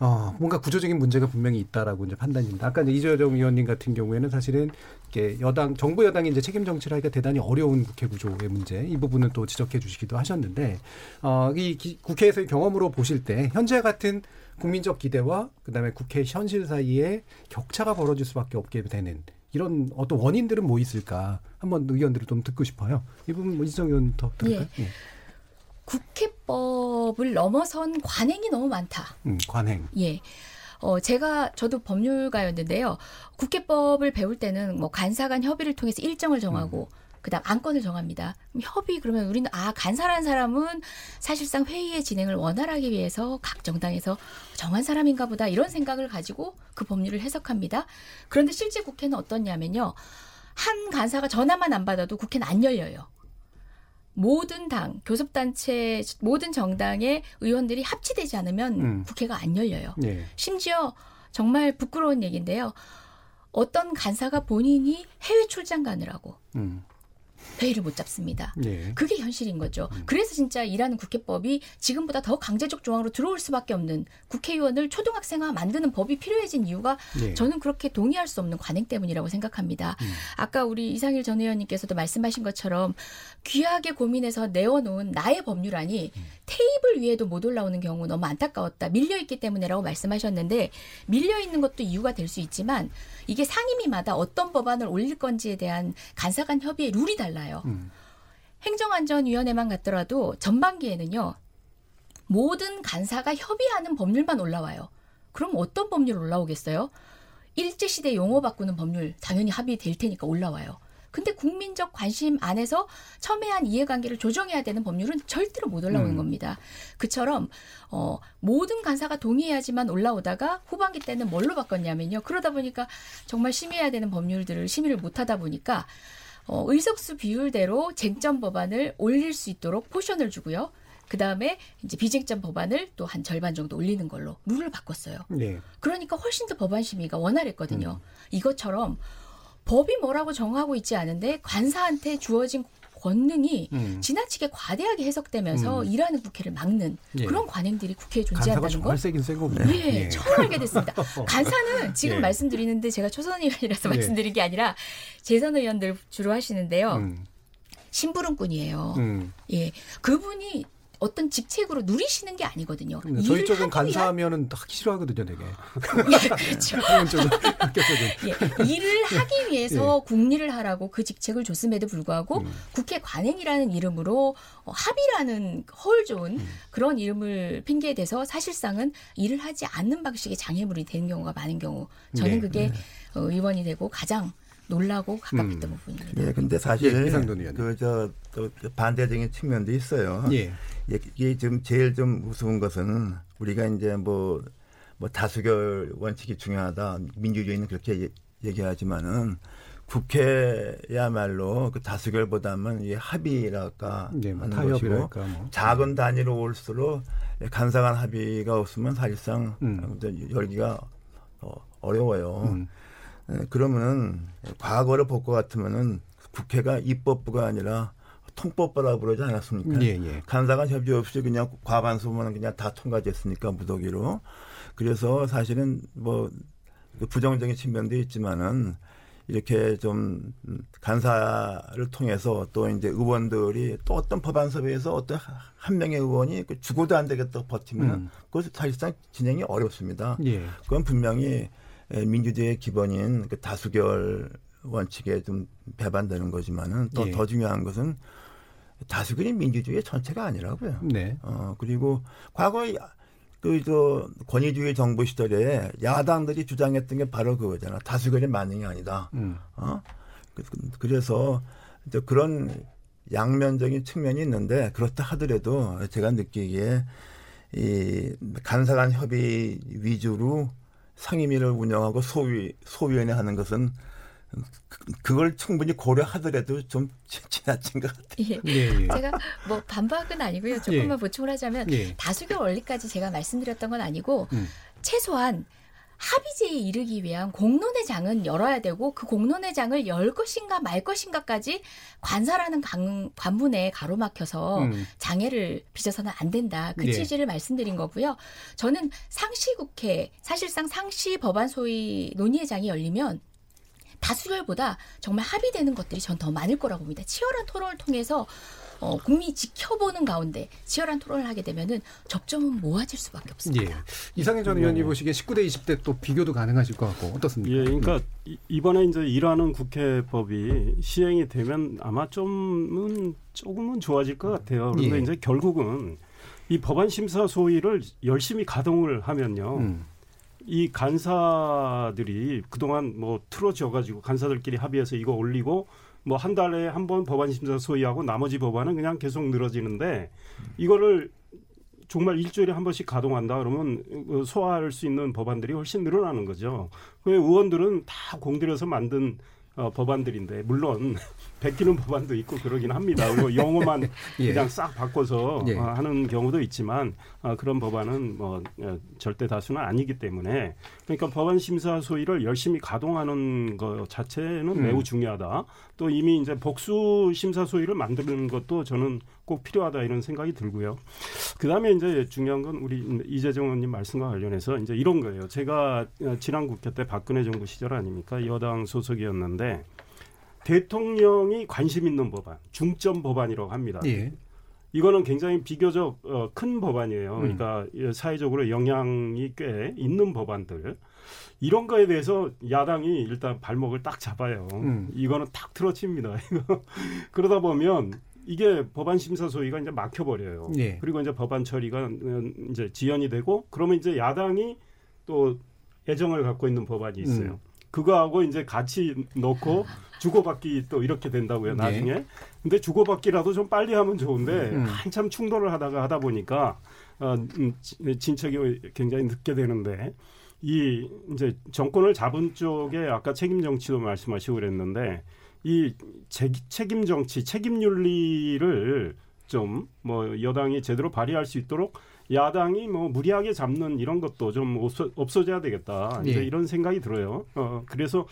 어, 뭔가 구조적인 문제가 분명히 있다라고 이제 판단입니다. 아까 이제 이재정 의원님 같은 경우에는 사실은 이게 여당, 정부 여당이 이제 책임 정치를 하기가 대단히 어려운 국회 구조의 문제 이 부분은 또 지적해 주시기도 하셨는데 어, 이 기- 국회에서의 경험으로 보실 때 현재 같은 국민적 기대와 그다음에 국회 현실 사이에 격차가 벌어질 수밖에 없게 되는 이런 어떤 원인들은 뭐 있을까 한번 의견들을 좀 듣고 싶어요. 이 부분 뭐 이재정 의원 더 들을까요? 예. 국회법을 넘어선 관행이 너무 많다. 음, 관행. 예. 어, 제가, 저도 법률가였는데요. 국회법을 배울 때는 뭐 간사 간 협의를 통해서 일정을 정하고, 그 다음 안건을 정합니다. 그럼 협의, 그러면 우리는, 아, 간사라는 사람은 사실상 회의의 진행을 원활하기 위해서 각 정당에서 정한 사람인가 보다, 이런 생각을 가지고 그 법률을 해석합니다. 그런데 실제 국회는 어떻냐면요. 한 간사가 전화만 안 받아도 국회는 안 열려요. 모든 당, 교섭단체, 모든 정당의 의원들이 합치되지 않으면 음. 국회가 안 열려요. 예. 심지어 정말 부끄러운 얘기인데요. 어떤 간사가 본인이 해외 출장 가느라고 음. 회의를 못 잡습니다. 예. 그게 현실인 거죠. 그래서 진짜 일하는 국회법이 지금보다 더 강제적 조항으로 들어올 수밖에 없는 국회의원을 초등학생화 만드는 법이 필요해진 이유가 예. 저는 그렇게 동의할 수 없는 관행 때문이라고 생각합니다. 아까 우리 이상일 전 의원님께서도 말씀하신 것처럼 귀하게 고민해서 내어놓은 나의 법률안이 테이블 위에도 못 올라오는 경우 너무 안타까웠다. 밀려있기 때문에라고 말씀하셨는데 밀려있는 것도 이유가 될 수 있지만 이게 상임위마다 어떤 법안을 올릴 건지에 대한 간사간 협의의 룰이 달라 요. 음. 행정안전위원회만 갔더라도 전반기에는요. 모든 간사가 협의하는 법률만 올라와요. 그럼 어떤 법률 올라오겠어요? 일제시대 용어 바꾸는 법률 당연히 합의될 테니까 올라와요. 근데 국민적 관심 안에서 첨예한 이해관계를 조정해야 되는 법률은 절대로 못 올라오는 음. 겁니다. 그처럼 어, 모든 간사가 동의해야지만 올라오다가 후반기 때는 뭘로 바꿨냐면요. 그러다 보니까 정말 심의해야 되는 법률들을 심의를 못하다 보니까 어, 의석수 비율대로 쟁점 법안을 올릴 수 있도록 포션을 주고요. 그 다음에 이제 비쟁점 법안을 또 한 절반 정도 올리는 걸로 룰을 바꿨어요. 예. 그러니까 훨씬 더 법안 심의가 원활했거든요. 이것처럼 법이 뭐라고 정하고 있지 않은데 간사한테 주어진 권능이 음. 지나치게 과대하게 해석되면서 음. 일하는 국회를 막는 예. 그런 관행들이 국회에 존재한다는 거. 세긴 센 거군요. 예, 처음 알게 됐습니다. 간사는 지금 예. 말씀드리는데 제가 초선 의원이라서 예. 말씀드린 게 아니라 재선 의원들 주로 하시는데요. 음. 심부름꾼이에요. 음. 예, 그분이 어떤 직책으로 누리시는 게 아니거든요. 저희 쪽은 간사하면은 하기 싫어하거든요, 되게. 예, 그렇죠. 예, 일을 하기 위해서 국리를 하라고 그 직책을 줬음에도 불구하고 음. 국회 관행이라는 이름으로 어, 합의라는 좋은 음. 그런 이름을 핑계에 대서 사실상은 일을 하지 않는 방식의 장애물이 되는 경우가 많은 경우 저는 네. 그게 어, 의원이 되고 가장 놀라고 가깝던 음. 부분입니다. 예, 근데 사실 예. 그저 또 반대적인 측면도 있어요. 예. 예, 이게 지금 제일 좀 우스운 것은 우리가 이제 뭐, 뭐 다수결 원칙이 중요하다. 민주주의는 그렇게 예- 얘기하지만은 국회야말로 그 다수결보다는 이 합의랄까 예, 뭐 하는 것이고 타협이랄까 뭐. 작은 단위로 올수록 간사간 합의가 없으면 사실상 음. 열기가 어, 어려워요. 음. 예, 그러면은 과거를 볼 것 같으면은 국회가 입법부가 아니라 통법부라 부르지 않았습니까? 예, 예. 간사간 협의 없이 그냥 과반수만 그냥 다 통과됐으니까 무더기로. 그래서 사실은 뭐 부정적인 측면도 있지만은 이렇게 좀 간사를 통해서 또 이제 의원들이 또 어떤 법안 섭외에서 어떤 한 명의 의원이 그 죽어도 안 되겠다 버티면 음. 그것 사실상 진행이 어렵습니다. 예. 그건 분명히 민주주의의 기본인 그 다수결 원칙에 좀 배반되는 거지만은 또 예. 더 중요한 것은 다수결이 민주주의 전체가 아니라고요. 네. 어 그리고 과거에 그저 권위주의 정부 시절에 야당들이 주장했던 게 바로 그거잖아. 다수결이 만능이 아니다. 음. 어? 그- 그래서 이제 그런 양면적인 측면이 있는데 그렇다 하더라도 제가 느끼기에 이 간사간 협의 위주로 상임위를 운영하고 소위 소위원회 하는 것은 그- 그걸 충분히 고려하더라도 좀 지- 지나친 것 같아요. 예. 예, 예. 제가 뭐 반박은 아니고요. 조금만 예. 보충을 하자면 예. 다수결 원리까지 제가 말씀드렸던 건 아니고 음. 최소한 합의제에 이르기 위한 공론회장은 열어야 되고 그 공론회장을 열 것인가 말 것인가까지 관사라는 관, 관문에 가로막혀서 음. 장애를 빚어서는 안 된다. 그 예. 취지를 말씀드린 거고요. 저는 상시국회 사실상 상시 법안 소위 논의회장이 열리면 다수결보다 정말 합의되는 것들이 전 더 많을 거라고 봅니다. 치열한 토론을 통해서 어, 국민이 지켜보는 가운데 치열한 토론을 하게 되면은 접점은 모아질 수밖에 예. 없습니다. 이상현 전 의원님 보시기에 19대 20대 또 비교도 가능하실 것 같고 어떻습니까? 예, 그러니까 음. 이- 이번에 이제 일하는 국회법이 시행이 되면 아마 좀은 조금은 좋아질 것 같아요. 그런데 예. 이제 결국은 이 법안 심사 소위를 열심히 가동을 하면요. 음. 이 간사들이 그동안 뭐 틀어져 가지고 간사들끼리 합의해서 이거 올리고 뭐 한 달에 한 번 법안 심사 소위하고 나머지 법안은 그냥 계속 늘어지는데 이거를 정말 일주일에 한 번씩 가동한다 그러면 그 소화할 수 있는 법안들이 훨씬 늘어나는 거죠. 그 의원들은 다 공들여서 만든 어, 법안들인데 물론 베끼는 법안도 있고 그러긴 합니다. 그리고 영어만 예. 그냥 싹 바꿔서 예. 어, 하는 경우도 있지만 어, 그런 법안은 뭐 어, 절대 다수는 아니기 때문에 그러니까 법안 심사 소위를 열심히 가동하는 것 자체는 음. 매우 중요하다. 또 이미 이제 복수 심사 소위를 만드는 것도 저는 꼭 필요하다 이런 생각이 들고요. 그 다음에 이제 중요한 건 우리 이재정 의원님 말씀과 관련해서 이제 이런 거예요. 제가 어, 지난 국회 때 박근혜 정부 시절 아닙니까? 여당 소속이었는데 대통령이 관심 있는 법안, 중점 법안이라고 합니다. 예. 이거는 굉장히 비교적 어, 큰 법안이에요. 음. 그러니까 예, 사회적으로 영향이 꽤 있는 법안들. 이런 거에 대해서 야당이 일단 발목을 딱 잡아요. 음. 이거는 탁 틀어칩니다. 이거 그러다 보면 이게 법안 심사 소위가 이제 막혀버려요. 예. 그리고 이제 법안 처리가 음, 이제 지연이 되고 그러면 이제 야당이 또 애정을 갖고 있는 법안이 있어요. 음. 그거하고 이제 같이 넣고 주고받기 또 이렇게 된다고요 네. 나중에. 근데 주고받기라도 좀 빨리 하면 좋은데 음. 한참 충돌을 하다가 하다 보니까 어, 음, 지- 진척이 굉장히 늦게 되는데 이 이제 정권을 잡은 쪽에 아까 책임 정치도 말씀하시고 그랬는데 이 제- 책임 정치, 책임 윤리를 좀 뭐 여당이 제대로 발휘할 수 있도록 야당이 뭐 무리하게 잡는 이런 것도 좀 없어, 없어져야 되겠다. 이제 예. 이런 생각이 들어요. 어, 그래서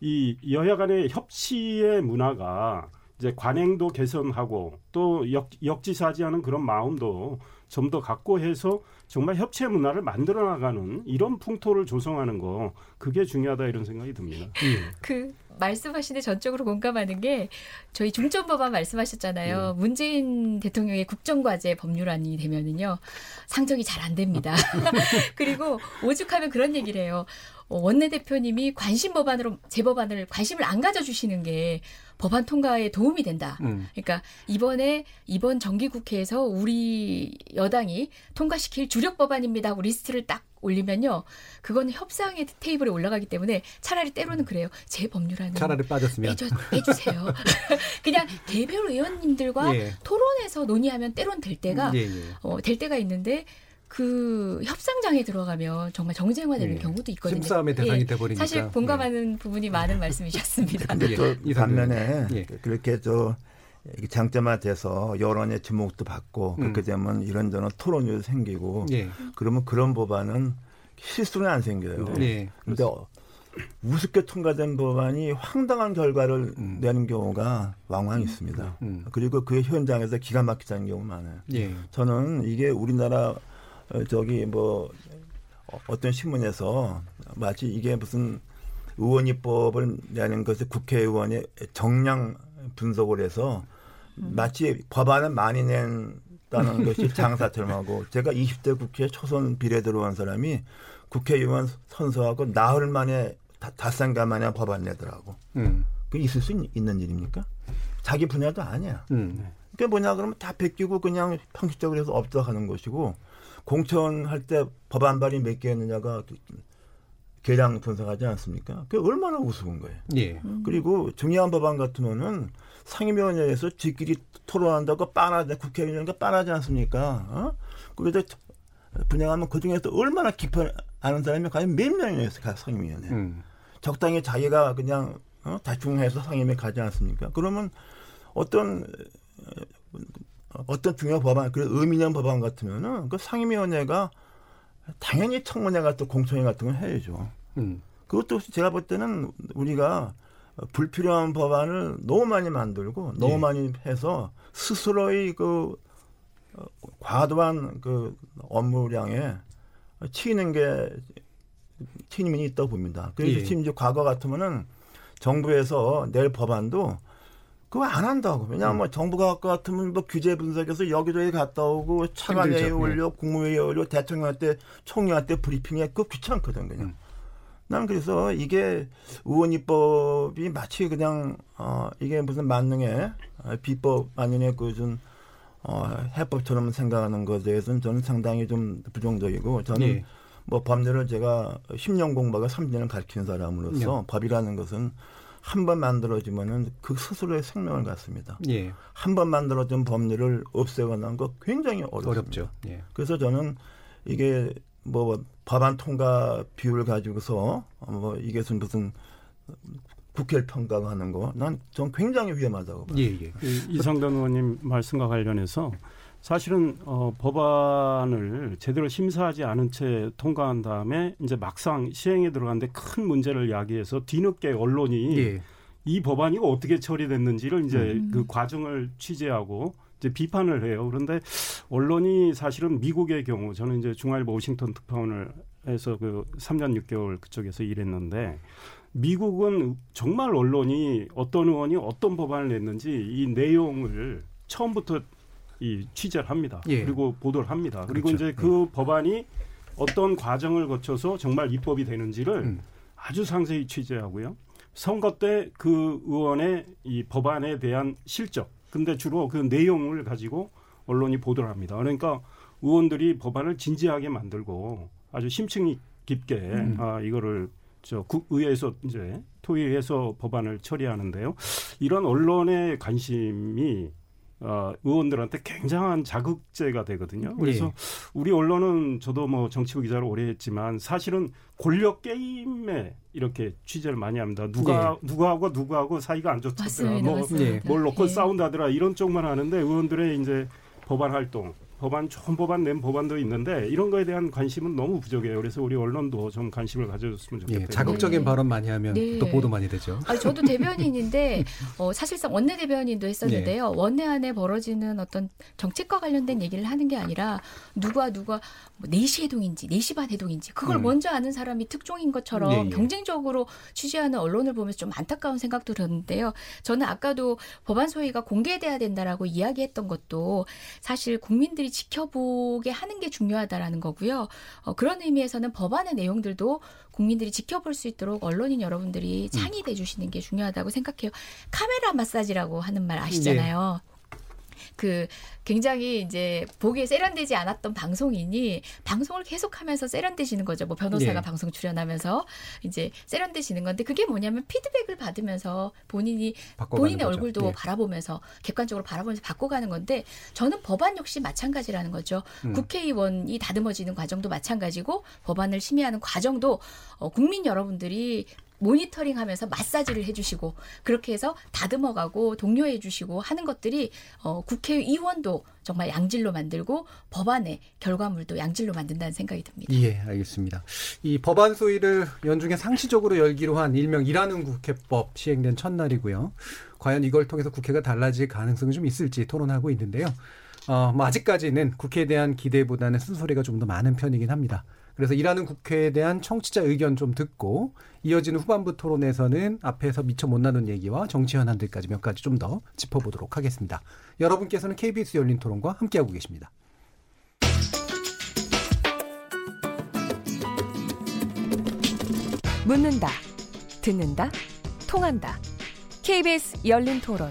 이 여야 간의 협치의 문화가 이제 관행도 개선하고 또 역, 역지사지하는 그런 마음도 좀 더 갖고 해서 정말 협치의 문화를 만들어 나가는 이런 풍토를 조성하는 거 그게 중요하다 이런 생각이 듭니다. 그 말씀하시는데 전적으로 공감하는 게 저희 중점 법안 말씀하셨잖아요. 문재인 대통령의 국정과제 법률안이 되면은요 상정이 잘 안 됩니다. 그리고 오죽하면 그런 얘기를 해요. 어, 원내대표님이 관심 법안으로 제 법안을 관심을 안 가져주시는 게 법안 통과에 도움이 된다. 음. 그러니까 이번에 이번 정기국회에서 우리 여당이 통과시킬 주력 법안입니다 하고 리스트를 딱 올리면요. 그건 협상의 테이블에 올라가기 때문에 차라리 때로는 그래요. 제 법률안은 차라리 빠졌으면. 빼줘, 빼주세요. 그냥 개별 의원님들과 예. 토론해서 논의하면 때론 될 때가 예, 예. 어, 될 때가 있는데 그 협상장에 들어가면 정말 정쟁화되는 예. 경우도 있거든요. 심싸움의 대상이 예. 돼버리니까. 사실 공감하는 부분이 많은 말씀이셨습니다. 예, 또 이상민 반면에 예. 그렇게 저 장점화돼서 여론의 주목도 받고 그렇게 음. 되면 이런저런 토론이 생기고 예. 그러면 그런 법안은 실수는 안 생겨요. 예. 근데 어, 우습게 통과된 법안이 황당한 결과를 음. 내는 경우가 왕왕 있습니다. 음. 그리고 그 현장에서 기가 막히다는 경우 많아요. 예. 저는 이게 우리나라 어, 저기 뭐 어, 어떤 신문에서 마치 이게 무슨 의원 입법을 내는 것을 국회의원의 정량 분석을 해서 마치 법안을 많이 낸다는 것이 장사처럼 하고 제가 20대 국회 초선 비례 들어온 사람이 국회의원 선서하고 나흘 만에 다, 닷산가 마냥 법안 내더라고. 음. 그 있을 수 있, 는 일입니까? 자기 분야도 아니야. 음. 그게 뭐냐 그러면 다 베끼고 그냥 형식적으로 해서 없어가는 것이고 공천 할 때 법안 발의 몇개 했느냐가 계량 분석하지 않습니까? 그게 얼마나 우스운 거예요. 예. 그리고 중요한 법안 같으면은 상임위원회에서 지끼리 토론한다고 빠나지 국회의원과 빠나지 않습니까? 어? 그래도 분양하면 그 중에서 얼마나 깊이 아는 사람이 과연 몇 있어요, 상임위원회. 음. 적당히 자기가 그냥 어? 대충 해서 상임위에 가지 않습니까? 그러면 어떤 어, 어떤 중요한 법안, 그 의미 있는 법안 같으면은 그 상임위원회가 당연히 청문회 같은 공청회 같은 걸 해야죠. 음. 그것도 제가 볼 때는 우리가 불필요한 법안을 너무 많이 만들고 너무 예. 많이 해서 스스로의 그 어, 과도한 그 업무량에 치이는 게 책임이 있다고 봅니다. 그래서 예. 심지어 과거 같으면은 정부에서 낼 법안도 그거 안 한다고. 왜냐하면 음. 뭐 정부가 갖고 같으면 뭐 규제 분석해서 여기저기 갔다 오고 차관회의 힘들죠. 올려 국무회의 올려 대통령한테 총리한테 브리핑해 그거 귀찮거든 그냥. 음. 난 그래서 이게 의원 입법이 마치 그냥 어 이게 무슨 만능의 어, 비법 아니네 그좀 어 해법처럼 생각하는 것에 대해서는 저는 상당히 좀 부정적이고 저는 예. 뭐 법률을 제가 10년 공부하고 3년을 가르치는 사람으로서 예. 법이라는 것은 한 번 만들어지면은 그 스스로의 생명을 갖습니다. 예. 한번 만들어진 법률을 없애거나 하는 거 굉장히 어렵습니다. 어렵죠. 예. 그래서 저는 이게 뭐 법안 통과 비율을 가지고서 뭐 이게 무슨 무슨 국회를 평가하는 거 난 전 굉장히 위험하다고 봐요. 예, 예. 그 이상돈 의원님 말씀과 관련해서 사실은 어, 법안을 제대로 심사하지 않은 채 통과한 다음에 이제 막상 시행에 들어갔는데 큰 문제를 야기해서 뒤늦게 언론이 예. 이 법안이 어떻게 처리됐는지를 이제 음. 그 과정을 취재하고 이제 비판을 해요. 그런데 언론이 사실은 미국의 경우 저는 이제 중앙일보 워싱턴 특파원을 해서 그 3년 6개월 그쪽에서 일했는데 미국은 정말 언론이 어떤 의원이 어떤 법안을 냈는지 이 내용을 처음부터 이 취재를 합니다. 예. 그리고 보도를 합니다. 그리고 그렇죠. 이제 그 법안이 어떤 과정을 거쳐서 정말 입법이 되는지를 음. 아주 상세히 취재하고요. 선거 때 그 의원의 이 법안에 대한 실적, 근데 주로 그 내용을 가지고 언론이 보도를 합니다. 그러니까 의원들이 법안을 진지하게 만들고 아주 심층이 깊게 음. 아 이거를 저 국의회에서 이제 토의해서 법안을 처리하는데요. 이런 언론의 관심이 어, 의원들한테 굉장한 자극제가 되거든요. 그래서 예. 우리 언론은 저도 뭐 정치부 기자를 오래 했지만 사실은 권력 게임에 이렇게 취재를 많이 합니다. 누가 누구하고 누구하고 사이가 안 좋다더라. 맞습니다. 뭐 맞습니다. 예. 뭘 놓고 예. 싸운다더라 이런 쪽만 하는데 의원들의 이제 법안 활동, 법안 좋은 법안 낸 법안도 있는데 이런 거에 대한 관심은 너무 부족해요. 그래서 우리 언론도 좀 관심을 가져줬으면 좋겠어요. 예. 자극적인 네. 발언 많이 하면 네. 또 보도 많이 되죠. 아니, 저도 대변인인데 어, 사실상 원내 대변인도 했었는데요. 네. 원내 안에 벌어지는 어떤 정책과 관련된 얘기를 하는 게 아니라 누가 누가 뭐 4시 해동인지 4시 반 해동인지 그걸 음. 먼저 아는 사람이 특종인 것처럼 예, 예. 경쟁적으로 취재하는 언론을 보면서 좀 안타까운 생각도 들었는데요. 저는 아까도 법안 소위가 공개돼야 된다라고 이야기했던 것도 사실 국민들이 지켜보게 하는 게 중요하다라는 거고요. 어, 그런 의미에서는 법안의 내용들도 국민들이 지켜볼 수 있도록 언론인 여러분들이 창의돼 주시는 게 중요하다고 생각해요. 카메라 마사지라고 하는 말 아시잖아요. 그 굉장히 이제 보기에 세련되지 않았던 방송인이 방송을 계속하면서 세련되시는 거죠. 뭐 변호사가 네. 방송 출연하면서 이제 세련되시는 건데 그게 뭐냐면 피드백을 받으면서 본인이 본인의 거죠. 얼굴도 예. 바라보면서 객관적으로 바라보면서 바꿔가는 건데 저는 법안 역시 마찬가지라는 거죠. 음. 국회의원이 다듬어지는 과정도 마찬가지고 법안을 심의하는 과정도 어, 국민 여러분들이 모니터링 하면서 마사지를 해주시고 그렇게 해서 다듬어가고 독려해주시고 하는 것들이 어, 국회의원도 정말 양질로 만들고 법안의 결과물도 양질로 만든다는 생각이 듭니다. 예, 알겠습니다. 이 법안 소위를 연중에 상시적으로 열기로 한 일명 일하는 국회법 시행된 첫날이고요. 과연 이걸 통해서 국회가 달라질 가능성이 좀 있을지 토론하고 있는데요. 어, 뭐 아직까지는 국회에 대한 기대보다는 쓴소리가 좀 더 많은 편이긴 합니다. 그래서 일하는 국회에 대한 청취자 의견 좀 듣고 이어지는 후반부 토론에서는 앞에서 미처 못 나눈 얘기와 정치 현안들까지 몇 가지 좀 더 짚어보도록 하겠습니다. 여러분께서는 KBS 열린 토론과 함께하고 계십니다. 묻는다, 듣는다, 통한다. KBS 열린 토론.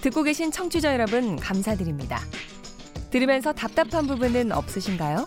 듣고 계신 청취자 여러분 감사드립니다. 들으면서 답답한 부분은 없으신가요?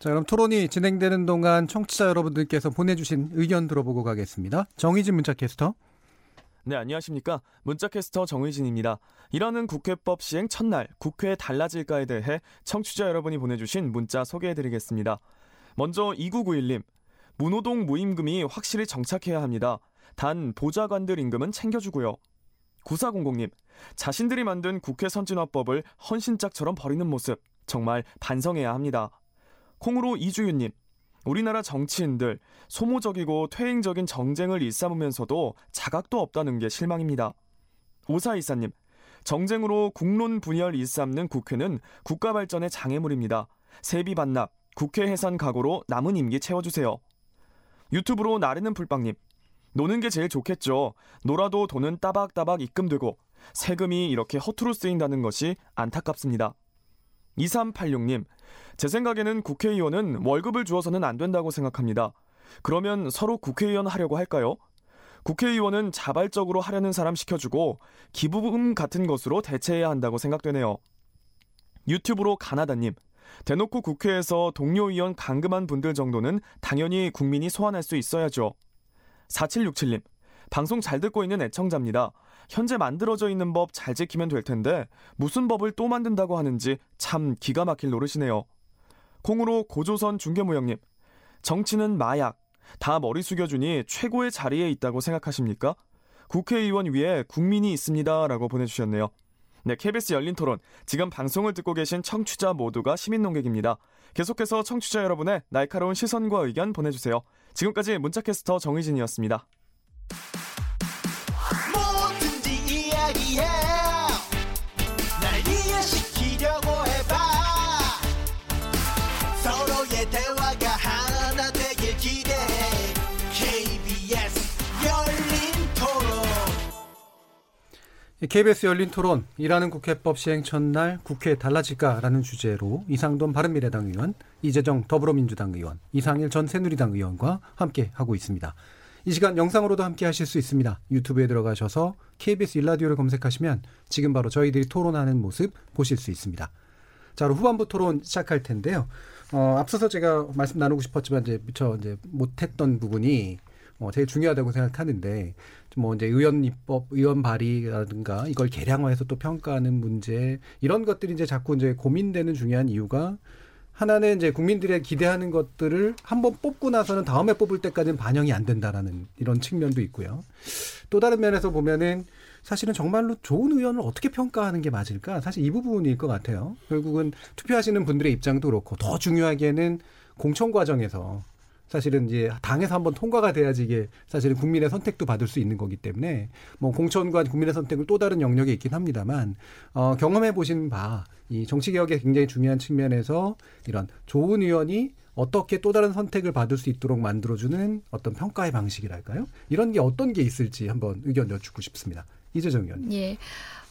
자, 그럼 토론이 진행되는 동안 청취자 여러분들께서 보내주신 의견 들어보고 가겠습니다. 정희진 문자캐스터. 네, 안녕하십니까. 문자캐스터 정의진입니다. 일하는 국회법 시행 첫날 국회 달라질까에 대해 청취자 여러분이 보내주신 문자 소개해드리겠습니다. 먼저 2991님. 문호동 무임금이 확실히 정착해야 합니다. 단 보좌관들 임금은 챙겨주고요. 9400님. 자신들이 만든 국회 선진화법을 헌신짝처럼 버리는 모습 정말 반성해야 합니다. 콩으로 이주윤님. 우리나라 정치인들 소모적이고 퇴행적인 정쟁을 일삼으면서도 자각도 없다는 게 실망입니다. 오사이사님. 정쟁으로 국론 분열 일삼는 국회는 국가 발전의 장애물입니다. 세비 반납, 국회 해산 각오로 남은 임기 채워주세요. 유튜브로 나르는 풀빵님. 노는 게 제일 좋겠죠. 놀아도 돈은 따박따박 입금되고 세금이 이렇게 허투루 쓰인다는 것이 안타깝습니다. 2386님. 제 생각에는 국회의원은 월급을 주어서는 안 된다고 생각합니다. 그러면 서로 국회의원 하려고 할까요? 국회의원은 자발적으로 하려는 사람 시켜주고 기부금 같은 것으로 대체해야 한다고 생각되네요. 유튜브로 가나다님. 대놓고 국회에서 동료 의원 감금한 분들 정도는 당연히 국민이 소환할 수 있어야죠. 4767님. 방송 잘 듣고 있는 애청자입니다. 현재 만들어져 있는 법 잘 지키면 될 텐데 무슨 법을 또 만든다고 하는지 참 기가 막힐 노릇이네요. 콩으로 고조선 중계무영님. 정치는 마약. 다 머리 숙여주니 최고의 자리에 있다고 생각하십니까? 국회의원 위에 국민이 있습니다. 라고 보내주셨네요. 네, KBS 열린 토론. 지금 방송을 듣고 계신 청취자 모두가 시민 농객입니다. 계속해서 청취자 여러분의 날카로운 시선과 의견 보내주세요. 지금까지 문자캐스터 정의진이었습니다. KBS 열린 토론, 일하는 국회법 시행 첫날 국회 달라질까라는 주제로 이상돈 바른미래당 의원, 이재정 더불어민주당 의원, 이상일 전 새누리당 의원과 함께 하고 있습니다. 이 시간 영상으로도 함께 하실 수 있습니다. 유튜브에 들어가셔서 KBS 일라디오를 검색하시면 지금 바로 저희들이 토론하는 모습 보실 수 있습니다. 자, 그럼 후반부 토론 시작할 텐데요. 어, 앞서서 제가 말씀 나누고 싶었지만 이제 미처 이제 못했던 부분이 어, 제일 중요하다고 생각하는데 뭐 이제 의원 입법, 의원 발의라든가 이걸 개량화해서 또 평가하는 문제 이런 것들이 이제 자꾸 이제 고민되는 중요한 이유가 하나는 이제 국민들의 기대하는 것들을 한번 뽑고 나서는 다음에 뽑을 때까지는 반영이 안 된다라는 이런 측면도 있고요. 또 다른 면에서 보면은 사실은 정말로 좋은 의원을 어떻게 평가하는 게 맞을까? 사실 이 부분일 것 같아요. 결국은 투표하시는 분들의 입장도 그렇고 더 중요하게는 공천 과정에서 사실은 이제 당에서 한번 통과가 돼야지 이게 사실은 국민의 선택도 받을 수 있는 거기 때문에 뭐 공천과 국민의 선택은 또 다른 영역에 있긴 합니다만 어, 경험해 보신 바 이 정치 개혁의 굉장히 중요한 측면에서 이런 좋은 의원이 어떻게 또 다른 선택을 받을 수 있도록 만들어주는 어떤 평가의 방식이랄까요? 이런 게 어떤 게 있을지 한번 의견 여쭙고 싶습니다. 이재정 의원. 예.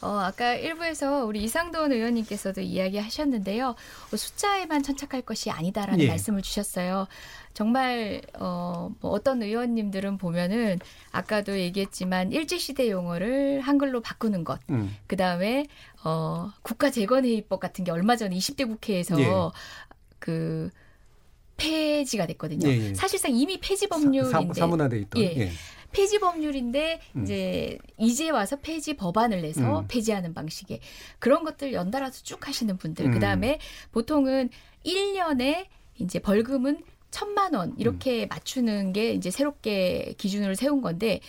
어, 아까 일부에서 우리 이상돈 의원님께서도 이야기하셨는데요. 어, 숫자에만 천착할 것이 아니다라는 예. 말씀을 주셨어요. 정말 어, 뭐 어떤 의원님들은 보면은 아까도 얘기했지만 일제시대 용어를 한글로 바꾸는 것, 음. 그 다음에 어, 국가재건회의법 같은 게 얼마 전에 20대 국회에서 예. 그 폐지가 됐거든요. 예, 예. 사실상 이미 폐지 법률인데 사- 사문화돼 있던, 예. 예. 폐지 법률인데 음. 이제 이제 와서 폐지 법안을 내서 음. 폐지하는 방식의 그런 것들 연달아서 쭉 하시는 분들 음. 그다음에 보통은 1년에 이제 벌금은 천만 원 이렇게 맞추는 게 이제 새롭게 기준으로 세운 건데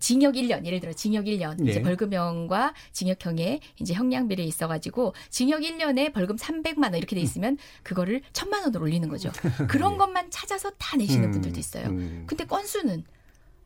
징역 1년 예를 들어 징역 1년 이제 네. 벌금형과 징역형에 이제 형량비례 있어 가지고 징역 1년에 벌금 300만 원 이렇게 돼 있으면 그거를 천만 원으로 올리는 거죠. 그런 것만 찾아서 다 내시는 음, 분들도 있어요. 음. 근데 건수는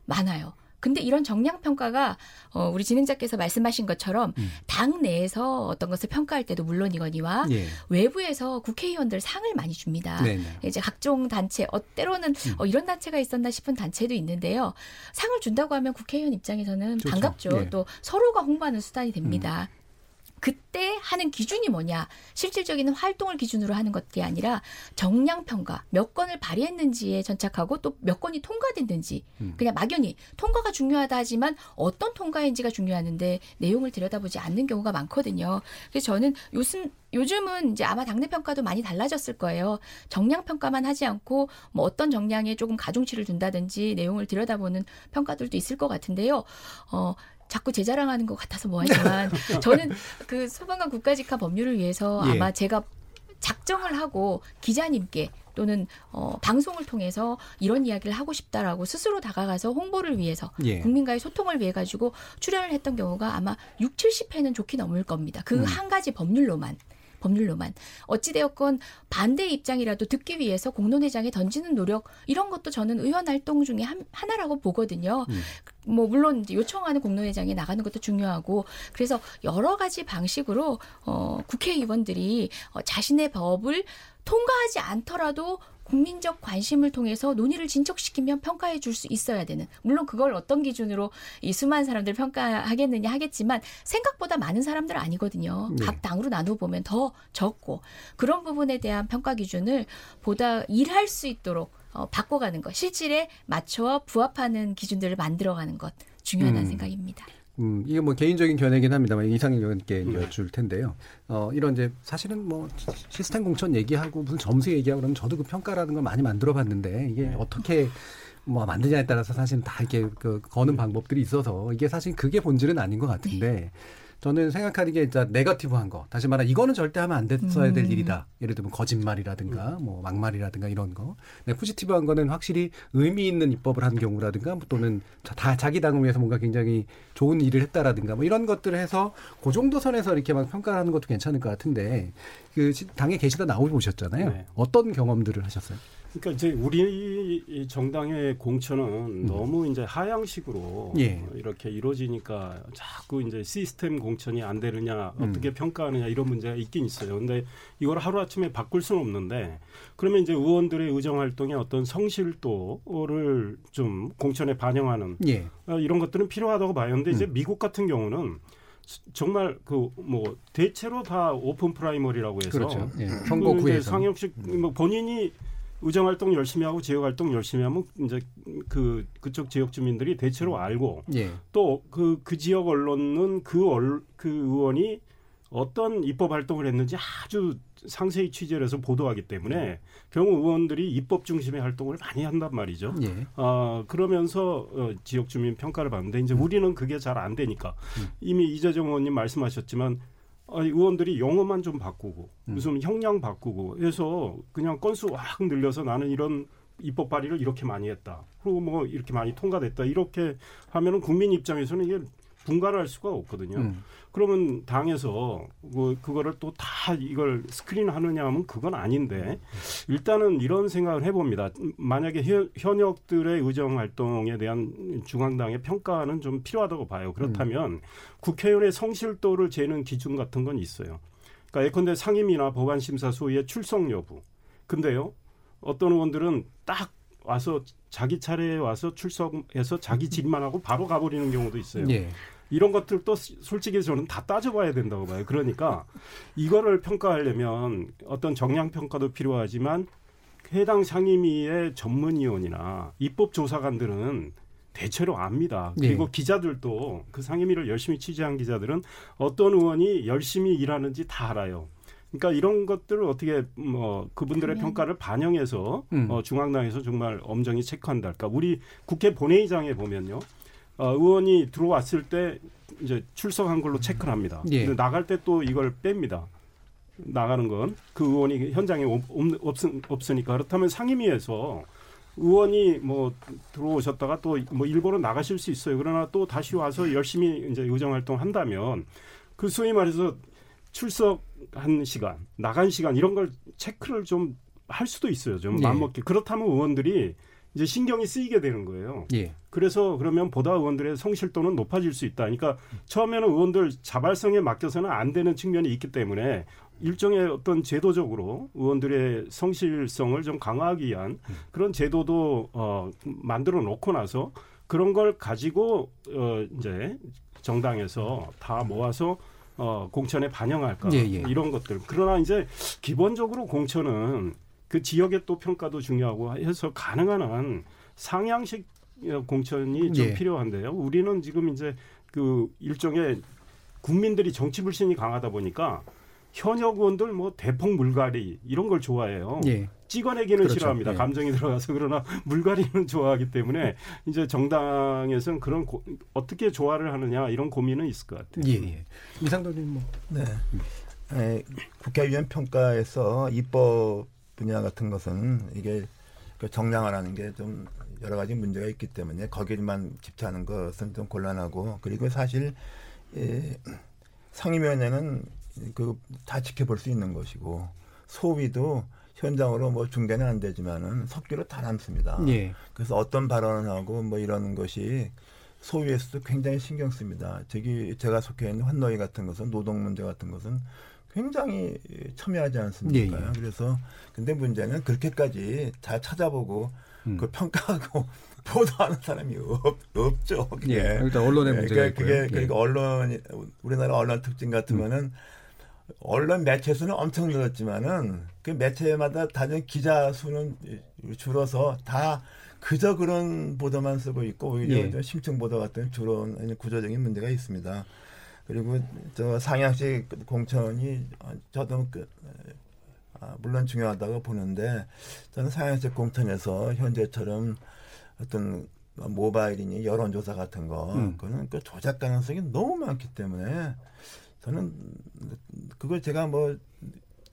많아요. 근데 이런 정량 평가가 어, 우리 진행자께서 말씀하신 것처럼 당 내에서 어떤 것을 평가할 때도 물론이거니와 예. 외부에서 국회의원들 상을 많이 줍니다. 네네. 이제 각종 단체, 어, 때로는 어, 이런 단체가 있었나 싶은 단체도 있는데요. 상을 준다고 하면 국회의원 입장에서는 좋죠. 반갑죠. 예. 또 서로가 홍보하는 수단이 됩니다. 그때 하는 기준이 뭐냐? 실질적인 활동을 기준으로 하는 것이 아니라 정량 평가, 몇 건을 발의했는지에 전착하고 또 몇 건이 통과됐는지 음. 그냥 막연히 통과가 중요하다 하지만 어떤 통과인지가 중요하는데 내용을 들여다보지 않는 경우가 많거든요. 그래서 저는 요즘 요즘은 이제 아마 당내 평가도 많이 달라졌을 거예요. 정량 평가만 하지 않고 뭐 어떤 정량에 조금 가중치를 둔다든지 내용을 들여다보는 평가들도 있을 것 같은데요. 어 자꾸 제 자랑하는 것 같아서 뭐하지만 저는 그 소방관 국가직화 법률을 위해서 예. 아마 제가 작정을 하고 기자님께 또는 어, 방송을 통해서 이런 이야기를 하고 싶다라고 스스로 다가가서 홍보를 위해서 예. 국민과의 소통을 위해 가지고 출연을 했던 경우가 아마 6, 70회는 좋게 넘을 겁니다. 그 음. 한 가지 법률로만. 법률로만 어찌되었건 반대 입장이라도 듣기 위해서 공론회장에 던지는 노력 이런 것도 저는 의원 활동 중에 한, 하나라고 보거든요. 뭐 물론 요청하는 공론회장에 나가는 것도 중요하고 그래서 여러 가지 방식으로 어 국회의원들이 어 자신의 법을 통과하지 않더라도 국민적 관심을 통해서 논의를 진척시키면 평가해 줄 수 있어야 되는 물론 그걸 어떤 기준으로 이 수많은 사람들 평가하겠느냐 하겠지만 생각보다 많은 사람들 아니거든요. 네. 각 당으로 나누어 보면 더 적고 그런 부분에 대한 평가 기준을 보다 일할 수 있도록 어, 바꿔가는 것 실질에 맞춰 부합하는 기준들을 만들어가는 것 중요하다는 음. 생각입니다. 음, 이게 뭐 개인적인 견해긴 합니다만 이상일 의원께 여쭐 텐데요. 어, 이런 이제 사실은 뭐 시스템 공천 얘기하고 무슨 점수 얘기하고 그러면 저도 그 평가라는 걸 많이 만들어 봤는데 이게 어떻게 뭐 만드냐에 따라서 사실은 다 이렇게 그 거는 방법들이 있어서 이게 사실 그게 본질은 아닌 것 같은데 저는 생각하는 게 진짜 네거티브한 거. 다시 말하 이거는 절대 하면 안 됐어야 될 음. 일이다. 예를 들면 거짓말이라든가 뭐 막말이라든가 이런 거. 네, 포지티브한 거는 확실히 의미 있는 입법을 한 경우라든가 뭐 또는 자- 다 자기 당을 위해서 뭔가 굉장히 좋은 일을 했다라든가 뭐 이런 것들을 해서 그 정도 선에서 이렇게 막 평가를 하는 것도 괜찮을 것 같은데 그 시- 당에 계시다 나오고 보셨잖아요. 네. 어떤 경험들을 하셨어요? 그러니까 이제 우리 이 정당의 공천은 너무 이제 하향식으로 음. 예. 어, 이렇게 이루어지니까 자꾸 이제 시스템 공천이 안 되느냐 음. 어떻게 평가하느냐 이런 문제가 있긴 있어요. 근데 이걸 하루 아침에 바꿀 수는 없는데 그러면 이제 의원들의 의정 활동의 어떤 성실도를 좀 공천에 반영하는 예. 어, 이런 것들은 필요하다고 봐요. 근데 이제 미국 같은 경우는 스- 정말 그 뭐 대체로 다 open primary라고 해서 그렇죠. 예. 그 선거 구에서. 이제 상향식 뭐 본인이 의정 활동 열심히 하고 지역 활동 열심히 하면 이제 그 그쪽 지역 주민들이 대체로 알고 예. 또그그 지역 언론은 그, 얼, 그 의원이 어떤 입법 활동을 했는지 아주 상세히 취재를 해서 보도하기 때문에 경우 의원들이 입법 중심의 활동을 많이 한단 말이죠. 예. 어, 그러면서 어, 지역 주민 평가를 받는데 이제 우리는 그게 잘 안 되니까 이미 이재정 의원님 말씀하셨지만 아, 의원들이 용어만 좀 바꾸고 무슨 형량 바꾸고 해서 그냥 건수 확 늘려서 나는 이런 입법 발의를 이렇게 많이 했다. 그리고 뭐 이렇게 많이 통과됐다. 이렇게 하면은 국민 입장에서는 이게 분갈할 수가 없거든요. 음. 그러면 당에서 그 그거를 또 다 이걸 스크린 하느냐 하면 그건 아닌데 일단은 이런 생각을 해봅니다. 만약에 현- 현역들의 의정 활동에 대한 중앙당의 평가는 좀 필요하다고 봐요. 그렇다면 국회의원의 성실도를 재는 기준 같은 건 있어요. 그러니까 예컨대 상임이나 법안심사 소위의 출석 여부. 근데요, 어떤 의원들은 딱 와서 자기 차례에 와서 출석해서 자기 질의만 하고 바로 가버리는 경우도 있어요. 예. 이런 것들도 솔직히 저는 다 따져봐야 된다고 봐요. 그러니까 이거를 평가하려면 어떤 정량 평가도 필요하지만 해당 상임위의 전문위원이나 입법조사관들은 대체로 압니다. 그리고 예. 기자들도 그 상임위를 열심히 취재한 기자들은 어떤 의원이 열심히 일하는지 다 알아요. 그러니까 이런 것들을 어떻게 뭐 그분들의 평가를 반영해서 음. 어, 중앙당에서 정말 엄정히 체크한다. 그러니까 우리 국회 본회의장에 보면요. 어, 의원이 들어왔을 때 이제 출석한 걸로 체크를 합니다. 예. 근데 나갈 때 또 이걸 뺍니다. 나가는 건 그 의원이 현장에 없, 없, 없 으니까 그렇다면 상임위에서 의원이 뭐 들어오셨다가 또 뭐 일부러 나가실 수 있어요. 그러나 또 다시 와서 열심히 이제 의정 활동 한다면 그 소위 말해서 출석한 시간, 나간 시간 이런 걸 체크를 좀 할 수도 있어요. 좀 예. 맘먹게. 그렇다면 의원들이 이제 신경이 쓰이게 되는 거예요. 예. 그래서 그러면 보다 의원들의 성실도는 높아질 수 있다. 그러니까 처음에는 의원들 자발성에 맡겨서는 안 되는 측면이 있기 때문에 일종의 어떤 제도적으로 의원들의 성실성을 좀 강화하기 위한 그런 제도도 어 만들어 놓고 나서 그런 걸 가지고 어 이제 정당에서 다 모아서 어 공천에 반영할까 예, 예. 이런 것들. 그러나 이제 기본적으로 공천은 그 지역의 또 평가도 중요하고 해서 가능한 한 상향식 어, 공천이 좀 예. 필요한데요. 우리는 지금 이제 그 일종의 국민들이 정치 불신이 강하다 보니까 현역 의원들 뭐 대폭 물갈이 이런 걸 좋아해요. 예. 찍어내기는 그렇죠. 싫어합니다. 예. 감정이 들어가서 그러나 물갈이는 좋아하기 때문에 이제 정당에서는 그런 고- 어떻게 조화를 하느냐 이런 고민은 있을 것 같아요. 예, 예. 이상도님 뭐. 네. 에, 국회의원 평가에서 입법 분야 같은 것은 이게 그 정량화라는 게 좀 여러 가지 문제가 있기 때문에 거기만 집착하는 것은 좀 곤란하고 그리고 사실 에, 상임위원회는 그 다 지켜볼 수 있는 것이고 소위도 현장으로 뭐 중대는 안 되지만은 석기로 다 남습니다. 예. 그래서 어떤 발언을 하고 뭐 이러는 것이 소위에서도 굉장히 신경 씁니다. 저기 제가 속해 있는 환노위 같은 것은 노동 문제 같은 것은 굉장히 첨예하지 않습니까? 예, 예. 그래서 근데 문제는 그렇게까지 잘 찾아보고 음. 그 평가하고 보도하는 사람이 없, 없죠. 그게. 예, 일단 언론의 예, 문제가 그게, 그게 있고요. 그러니까 예. 언론 우리나라 언론 특징 같으면은 언론 매체 수는 엄청 늘었지만은 그 매체마다 다른 기자 수는 줄어서 다 그저 그런 보도만 쓰고 있고 오히려 예. 좀 심층 보도 같은 주로 구조적인 문제가 있습니다. 그리고 저 상향식 공천이 저도 그, 아, 물론 중요하다고 보는데 저는 상향식 공천에서 현재처럼 어떤 모바일이니 여론조사 같은 거 음. 그거는 그 조작 가능성이 너무 많기 때문에 저는 그걸 제가 뭐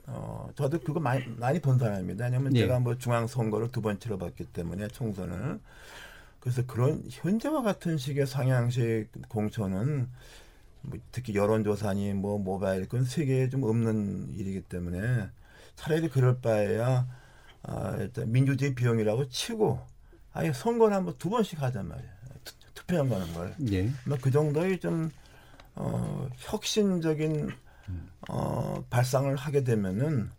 어, 저도 그거 많이, 많이 본 사람입니다. 왜냐면 예. 제가 뭐 중앙 선거를 두 번 치러봤기 때문에 총선을. 그래서 그런 현재와 같은 식의 상향식 공천은 뭐 특히 여론조사니 뭐 모바일 그건 세계에 좀 없는 일이기 때문에 차라리 그럴 바에야 아, 일단 민주주의 비용이라고 치고 아예 선거를 한번 두 번씩 하잔 말이야. 투- 투표한 거는 걸. 예. 뭐그 정도의 좀 어, 혁신적인 어, 발상을 하게 되면은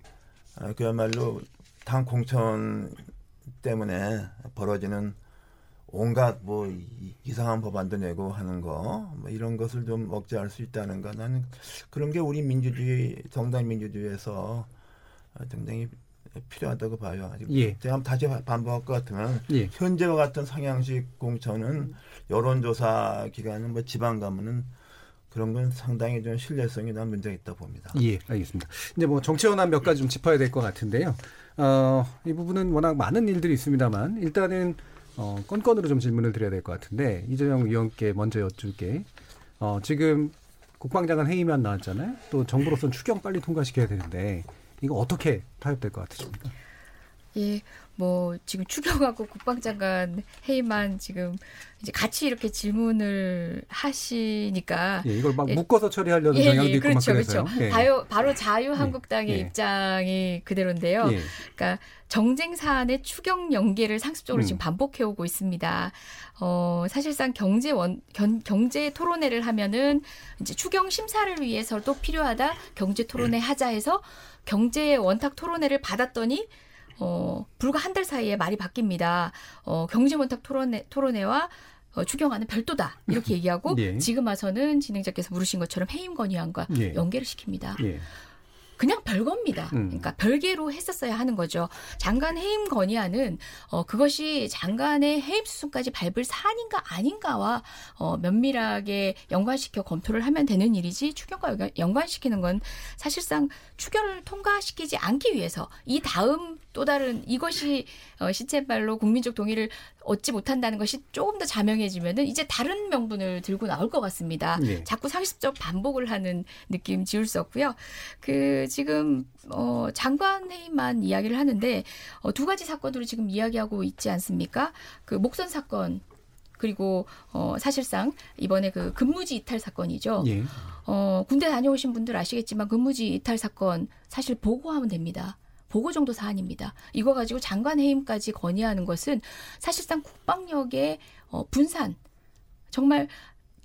아, 그야말로 당 공천 때문에 벌어지는 온갖 뭐 이- 이상한 법안도 내고 하는 거, 뭐 이런 것을 좀 억제할 수 있다는 거. 나는 그런 게 우리 민주주의, 정당 민주주의에서 어, 굉장히 필요하다고 봐요. 예. 제가 다시 반복할 것 같으면 예. 현재와 같은 상향식 공천은 여론조사 기관은 뭐 지방 가면은 그런 건 상당히 좀 신뢰성이 난 문제가 있다 봅니다. 예, 알겠습니다. 이제 뭐 정치 현안 몇 가지 좀 짚어야 될 것 같은데요. 어, 이 부분은 워낙 많은 일들이 있습니다만 일단은 어, 건건으로 좀 질문을 드려야 될 것 같은데 이재영 위원께 먼저 여쭐게. 어, 지금 국방장관 회의만 나왔잖아요. 또 정부로서는 추경 빨리 통과시켜야 되는데 이거 어떻게 타협될 것 같으십니까? 예, 뭐 지금 추경하고 국방장관 회의만 지금 이제 같이 이렇게 질문을 하시니까 예, 이걸 막 예. 묶어서 처리하려는 경향도 있고 그렇죠, 막 그래서요. 그렇죠. 예. 바로, 바로 자유한국당의 예. 입장이 그대로인데요. 예. 그러니까 정쟁 사안의 추경 연계를 상습적으로 음. 지금 반복해 오고 있습니다. 어, 사실상 경제 원, 견, 경제 토론회를 하면은 이제 추경 심사를 위해서도 필요하다. 경제 토론회 하자 해서 경제 원탁 토론회를 받았더니 어, 불과 한 달 사이에 말이 바뀝니다. 어, 경제문탁 토론회, 토론회와 어, 추경안은 별도다 이렇게 얘기하고 예. 지금 와서는 진행자께서 물으신 것처럼 해임 건의안과 예. 연계를 시킵니다. 예. 그냥 별겁니다. 음. 그러니까 별개로 했었어야 하는 거죠. 장관 해임 건의안은 어, 그것이 장관의 해임 수순까지 밟을 사안인가 아닌가와 어, 면밀하게 연관시켜 검토를 하면 되는 일이지 추경과 연관- 연관시키는 건 사실상 추경을 통과시키지 않기 위해서 이 다음 또 다른 이것이 어, 시체발로 국민적 동의를 얻지 못한다는 것이 조금 더 자명해지면은 이제 다른 명분을 들고 나올 것 같습니다. 네. 자꾸 상습적 반복을 하는 느낌 지울 수 없고요. 그 지금 어 장관 회의만 이야기를 하는데 어, 두 가지 사건으로 지금 이야기하고 있지 않습니까? 그 목선 사건 그리고 어 사실상 이번에 그 근무지 이탈 사건이죠. 예. 어 군대 다녀오신 분들 아시겠지만 근무지 이탈 사건 사실 보고하면 됩니다. 보고 정도 사안입니다. 이거 가지고 장관 해임까지 건의하는 것은 사실상 국방력의 어, 분산 정말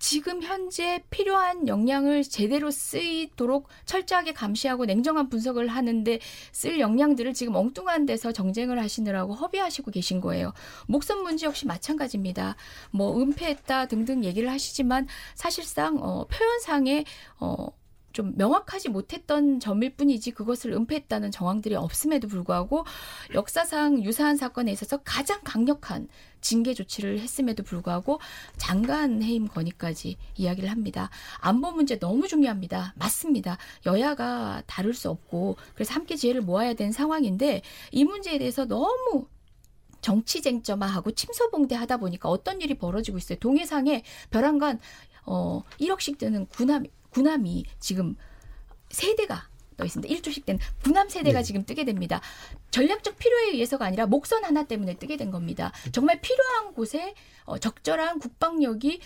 지금 현재 필요한 역량을 제대로 쓰이도록 철저하게 감시하고 냉정한 분석을 하는데 쓸 역량들을 지금 엉뚱한 데서 정쟁을 하시느라고 허비하시고 계신 거예요. 목선 문제 역시 마찬가지입니다. 뭐 은폐했다 등등 얘기를 하시지만 사실상 어, 표현상에 어, 좀 명확하지 못했던 점일 뿐이지 그것을 은폐했다는 정황들이 없음에도 불구하고 역사상 유사한 사건에 있어서 가장 강력한 징계 조치를 했음에도 불구하고 장관 해임 건의까지 이야기를 합니다. 안보 문제 너무 중요합니다. 맞습니다. 여야가 다룰 수 없고 그래서 함께 지혜를 모아야 되는 상황인데 이 문제에 대해서 너무 정치 쟁점화하고 침소봉대하다 보니까 어떤 일이 벌어지고 있어요. 동해상에 벼랑간 어 1억씩 드는 군함 군함이 지금 세대가 떠 있습니다. 1조씩 된 군함 세대가 네. 지금 뜨게 됩니다. 전략적 필요에 의해서가 아니라 목선 하나 때문에 뜨게 된 겁니다. 정말 필요한 곳에 어, 적절한 국방력이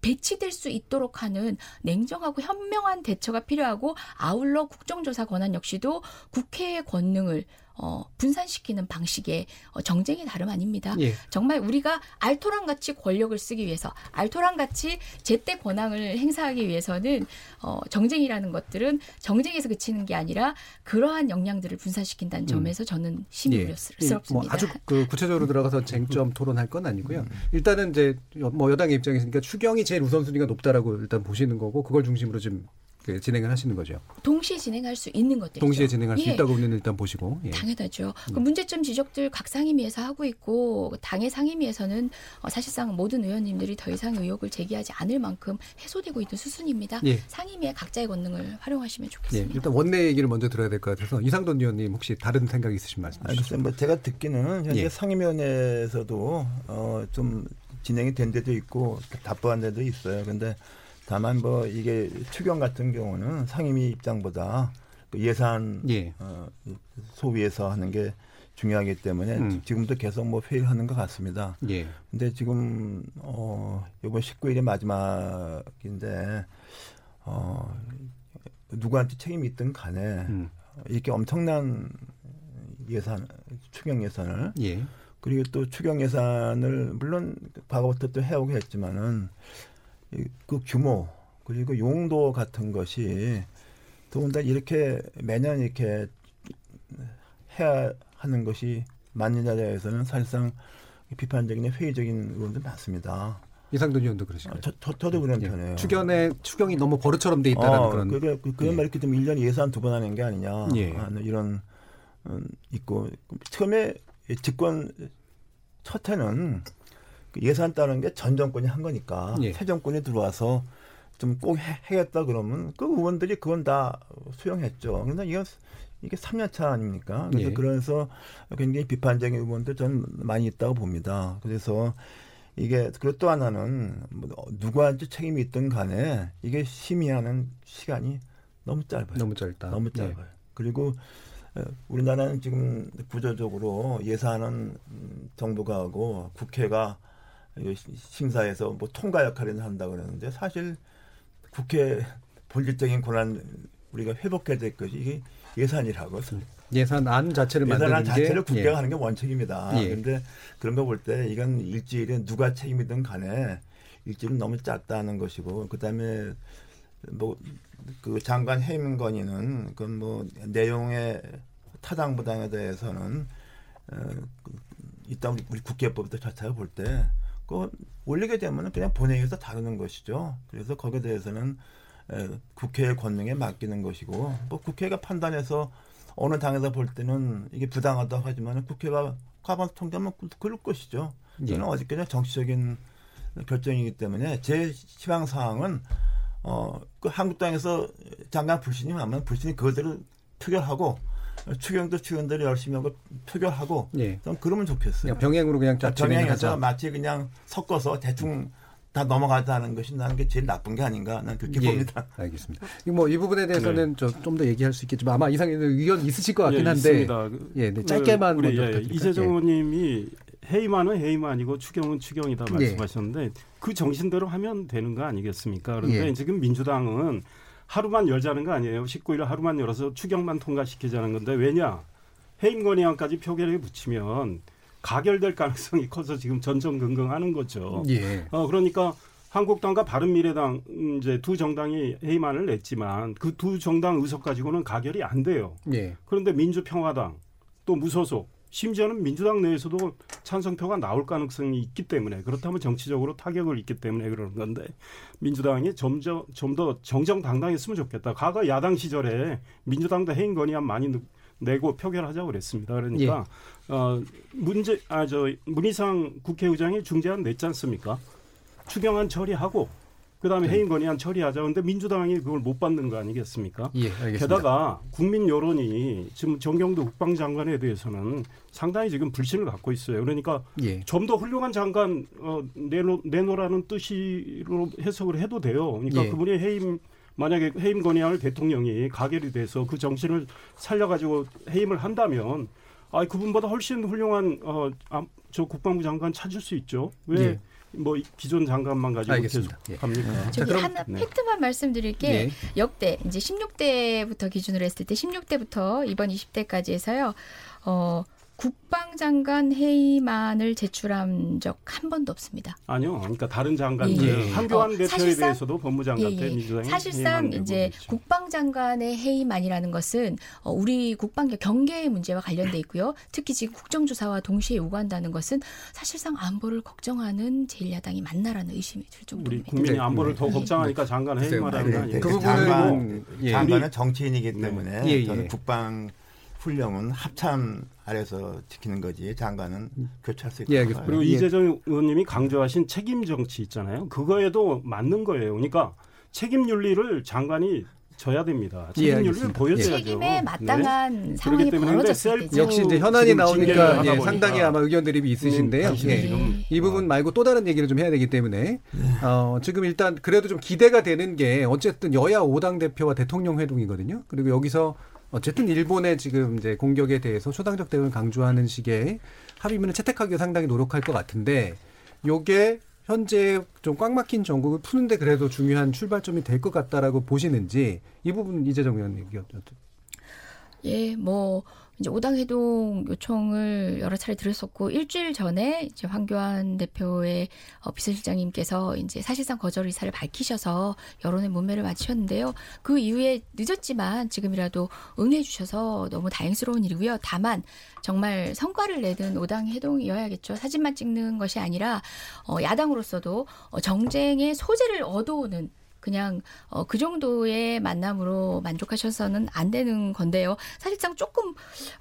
배치될 수 있도록 하는 냉정하고 현명한 대처가 필요하고 아울러 국정조사 권한 역시도 국회의 권능을 어, 분산시키는 방식의 어, 정쟁이 다름 아닙니다. 예. 정말 우리가 알토란 같이 권력을 쓰기 위해서 알토란 같이 제때 권한을 행사하기 위해서는 어, 정쟁이라는 것들은 정쟁에서 그치는 게 아니라 그러한 역량들을 분산시킨다는 점에서 저는 심히 예. 우려스럽습니다. 뭐 아주 그 구체적으로 들어가서 쟁점 토론할 건 아니고요. 일단은 이제 여- 뭐 여당의 입장에서니까 추경이 제일 우선순위가 높다라고 일단 보시는 거고 그걸 중심으로 좀그 진행을 하시는 거죠. 동시에 진행할 수 있는 것들이죠. 동시에 진행할 수 예. 있다고는 일단 보시고. 예. 당연하죠. 그 문제점 지적들 각 상임위에서 하고 있고 당의 상임위에서는 어, 사실상 모든 의원님들이 더 이상 의혹을 제기하지 않을 만큼 해소되고 있는 수순입니다. 예. 상임위의 각자의 권능을 활용하시면 예, 좋겠습니다. 일단 원내 얘기를 먼저 들어야 될 것 같아서 이상돈 의원님 혹시 다른 생각 있으신 말씀 아니, 주시죠. 뭐 제가 듣기는 현재 예. 상임위원회에서도 어, 좀 진행이 된 데도 있고 답답한 데도 있어요. 근데 다만 뭐 이게 추경 같은 경우는 상임위 입장보다 그 예산 예. 어, 소위에서 하는 게 중요하기 때문에 음. 지금도 계속 뭐 회의를 하는 것 같습니다. 예. 근데 지금 어 이번 19일이 마지막인데 어 누구한테 책임이 있든 간에 음. 이렇게 엄청난 예산 추경 예산을 예. 그리고 또 추경 예산을 물론 과거부터 또 해오고 했지만은 이- 그 규모 그리고 용도 같은 것이 더군다나 이렇게 매년 이렇게 해야 하는 것이 맞느냐에서는 사실상 비판적인 회의적인 의원도 많습니다. 이상돈 의원도 그러시고요. 저, 저, 저 도 그런 예. 편이에요. 추경에 추경이 너무 버릇처럼 돼 있다는 어, 그런. 그래, 그, 그런 예. 말 이렇게 좀 1년에 예산 두 번 하는 게 아니냐. 예. 하는 이런, 음, 있고. 처음에 집권 첫 해는 그 예산 따는 게 전 정권이 한 거니까. 예. 새 정권이 들어와서 좀 꼭 해야겠다 그러면 그 의원들이 그건 다 수용했죠. 그런데 이거 이게 3년 차 아닙니까? 그래서 예. 그래서 굉장히 비판적인 의원들 저는 많이 있다고 봅니다. 그래서 이게 그리고 또 하나는 뭐 누구한테 책임이 있든 간에 이게 심의하는 시간이 너무 짧아요. 너무 짧다. 너무 예. 짧아요. 그리고 어, 우리나라는 지금 구조적으로 예산은 음, 정부가 하고 국회가 심사해서 뭐 통과 역할을 한다 그러는데 사실 국회 본질적인 권한 우리가 회복해야 될 것이 이게 예산이라고 예산안 자체를 예산안 자체를 국회가 예. 하는 게 원칙입니다. 예. 그런데 그런 거 볼 때 이건 일주일에 누가 책임이든 간에 일주일은 너무 짧다는 것이고 그다음에 뭐 그 장관 해임 건의는 그건 뭐 내용의 타당 부당에 대해서는 어, 그, 이따 우리, 우리 국회법도 자체를 볼때 그 올리게 되면 그냥 본회의에서 다루는 것이죠. 그래서 거기에 대해서는 에, 국회의 권능에 맡기는 것이고 뭐 국회가 판단해서 어느 당에서 볼 때는 이게 부당하다고 하지만 국회가 과반수 통과하면 그- 그럴 것이죠. 예. 저는 어저께는 정치적인 결정이기 때문에 제 희망 사항은 어, 그 한국당에서 장관 불신이 나면 불신이 그대로 표결하고 추경도 추경대로 열심히 하고 표결하고 예. 좀 그러면 좋겠어요. 그냥 병행으로 그냥 쫙 병행해서. 마치 그냥 섞어서 대충 다 넘어가자는 것이 나는 게 제일 나쁜 게 아닌가 나는 그렇게 예, 봅니다. 알겠습니다. 뭐 이 부분에 대해서는 좀더 얘기할 수 있겠지만 아마 이상의 의견 있으실 것 같긴 예, 한데 있습니다. 그- 예, 네, 그 짧게만 우리, 먼저 예? 이재정 예. 의원님이 해임하는 해임아니고 추경은 추경이다 예. 말씀하셨는데 그 정신대로 하면 되는 거 아니겠습니까? 그런데 예. 지금 민주당은 하루만 열자는 거 아니에요. 19일 하루만 열어서 추경만 통과시키자는 건데 왜냐? 해임 건의안까지 표결에 붙이면 가결될 가능성이 커서 지금 전전긍긍하는 거죠. 예. 어 그러니까 한국당과 바른미래당 음, 이제 두 정당이 해임안을 냈지만 그 두 정당 의석 가지고는 가결이 안 돼요. 예. 그런데 민주평화당 또 무소속 심지어는 민주당 내에서도 찬성표가 나올 가능성이 있기 때문에 그렇다면 정치적으로 타격을 입기 때문에 그러는 건데 민주당이 점점 좀 더 정정당당했으면 좋겠다. 과거 야당 시절에 민주당도 해임 건의안 많이 느- 내고 표결하자고 그랬습니다. 그러니까 어 문제 아 저 문희상 국회의장이 중재안 냈지 않습니까? 추경안 처리하고 그다음에 네. 해임 건의안 처리하자. 근데 민주당이 그걸 못 받는 거 아니겠습니까? 예, 알겠습니다. 게다가 국민 여론이 지금 정경도 국방장관에 대해서는 상당히 지금 불신을 갖고 있어요. 그러니까 예. 좀더 훌륭한 장관 어, 내놓, 내놓으라는 뜻으로 해석을 해도 돼요. 그러니까 예. 그분이 해임 만약에 해임 건의안을 대통령이 가결이 돼서 그 정신을 살려가지고 해임을 한다면 아 그분보다 훨씬 훌륭한 어, 아, 저 국방부 장관 찾을 수 있죠. 왜 예. 뭐 기존 장관만 가지고 알겠습니다. 계속 예. 갑니까? 저기 하나 네. 팩트만 말씀드릴 게 예. 역대 이제 16대부터 기준으로 했을 때 16대부터 이번 20대까지 해서요. 어 국방장관 회의만을 제출한 적 한 번도 없습니다. 아니요. 그러니까 다른 장관들 예. 한교안 어, 대표에 사실상- 대해서도 법무장관 때 예, 예. 민주당이 사실상 이제. 국방장관의 해임안이라는 것은 어, 우리 국방력 경계의 문제와 관련돼 있고요. 특히 지금 국정조사와 동시에 요구한다는 것은 사실상 안보를 걱정하는 제1야당이 맞나라는 의심이 들 우리 정도입니다. 국민이 네. 안보를 더 네. 걱정하니까 장관 해임하라는 거 아니에요? 그그 부분은- 장관, 예. 장관은 우리- 정치인이기 네. 때문에 예, 예. 저는 국방 훈령은 합참 아래서 지키는 거지 장관은 교체할 수 있다. 예, 알겠습니다. 그리고 예. 이재정 의원님이 강조하신 책임 정치 있잖아요. 그거에도 맞는 거예요. 그러니까 책임 윤리를 장관이 져야 됩니다. 예, 책임 윤리를. 보여줘야죠. 책임에 네. 마땅한 상황이 그렇기 때문에 근데 벌어졌을 셀프- 때 역시 이제 현안이 나오니까 예, 상당히 아마 의견 대립이 있으신데요. 음, 예. 지금 이 부분 말고 또 다른 얘기를 좀 해야 되기 때문에 어, 지금 일단 그래도 좀 기대가 되는 게 어쨌든 여야 5당 대표와 대통령 회동이거든요. 그리고 여기서 어쨌든 일본의 지금 이제 공격에 대해서 초당적 대응을 강조하는 식의 합의문을 채택하기 상당히 노력할 것 같은데 요게 현재 좀 꽉 막힌 전국을 푸는데 그래도 중요한 출발점이 될 것 같다라고 보시는지 이 부분 이재정 의원님 의견 예, 뭐 이제 오당 회동 요청을 여러 차례 드렸었고 일주일 전에 이제 황교안 대표의 어, 비서실장님께서 이제 사실상 거절 의사를 밝히셔서 여론의 문매를 맞추셨는데요. 그 이후에 늦었지만 지금이라도 응해 주셔서 너무 다행스러운 일이고요. 다만 정말 성과를 내는 오당 회동이어야겠죠. 사진만 찍는 것이 아니라 어, 야당으로서도 어, 정쟁의 소재를 얻어오는 그냥 어, 그 정도의 만남으로 만족하셔서는 안 되는 건데요. 사실상 조금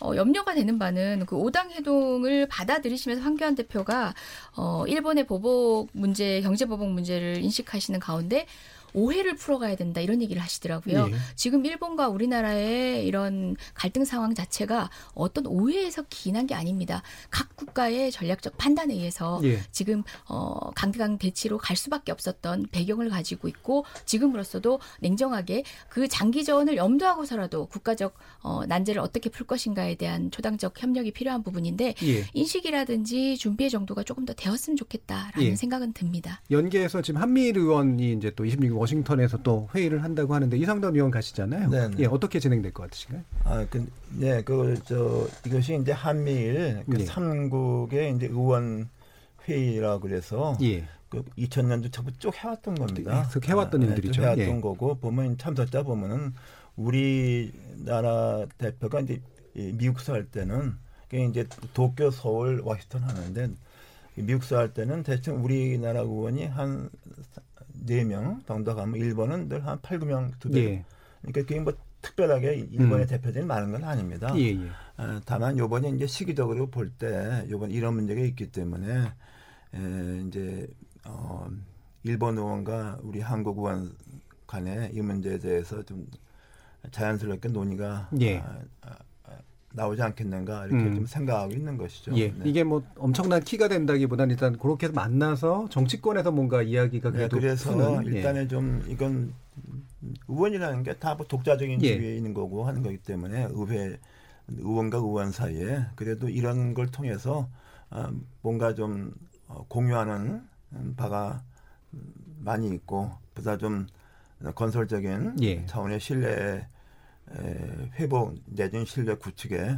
어, 염려가 되는 바는 그 오당 회동을 받아들이시면서 황교안 대표가 어, 일본의 보복 문제, 경제 보복 문제를 인식하시는 가운데 오해를 풀어가야 된다 이런 얘기를 하시더라고요. 예. 지금 일본과 우리나라의 이런 갈등 상황 자체가 어떤 오해에서 기인한 게 아닙니다. 각 국가의 전략적 판단에 의해서 예. 지금 어 강대강 대치로 갈 수밖에 없었던 배경을 가지고 있고 지금으로서도 냉정하게 그 장기전을 염두하고서라도 국가적 어 난제를 어떻게 풀 것인가에 대한 초당적 협력이 필요한 부분인데 예. 인식이라든지 준비의 정도가 조금 더 되었으면 좋겠다라는 예. 생각은 듭니다. 연계해서 지금 한미일 의원이 이제 또 26일 워싱턴에서 또 회의를 한다고 하는데 이상돈 의원 가시잖아요. 네, 네. 예, 어떻게 진행될 것 같으신가요? 아, 그, 네, 그, 저, 이것이 이제 한미일 그 예. 삼국의 이제 의원 회의라고 그래서 예. 그 2000년도 처부터 쭉 해왔던 겁니다. 계속 해왔던 아, 일들이죠. 쭉 해왔던 예. 거고 보면 참석자 보면은 우리나라 대표가 이제 이 미국서 할 때는 그게 이제 도쿄, 서울, 워싱턴 하는데 미국서 할 때는 대충 우리나라 의원이 한 네명 정도 가면 일본은 늘 한 8, 9명 두 배. 예. 그러니까 그게 뭐 특별하게 일본의 음. 대표들이 많은 건 아닙니다. 예, 예. 어, 다만 요번에 이제 시기적으로 볼 때 요번 이런 문제가 있기 때문에 에, 이제 어, 일본 의원과 우리 한국 의원 간에 이 문제에 대해서 좀 자연스럽게 논의가 예. 아, 아, 아, 나오지 않겠는가 이렇게 음. 좀 생각하고 있는 것이죠. 예, 네. 이게 뭐 엄청난 키가 된다기보다는 일단 그렇게 해서 만나서 정치권에서 뭔가 이야기가 네, 그래도 그래서 푸는, 예. 일단은 좀 이건 의원이라는 게다뭐 독자적인 예. 지위에 있는 거고 하는 거기 때문에 의회 의원과 의원 사이에 그래도 이런 걸 통해서 아, 뭔가 좀 어, 공유하는 음, 바가 음, 많이 있고 보다 좀 건설적인 예. 차원의 신뢰 에, 회복 내지는 신뢰 구축에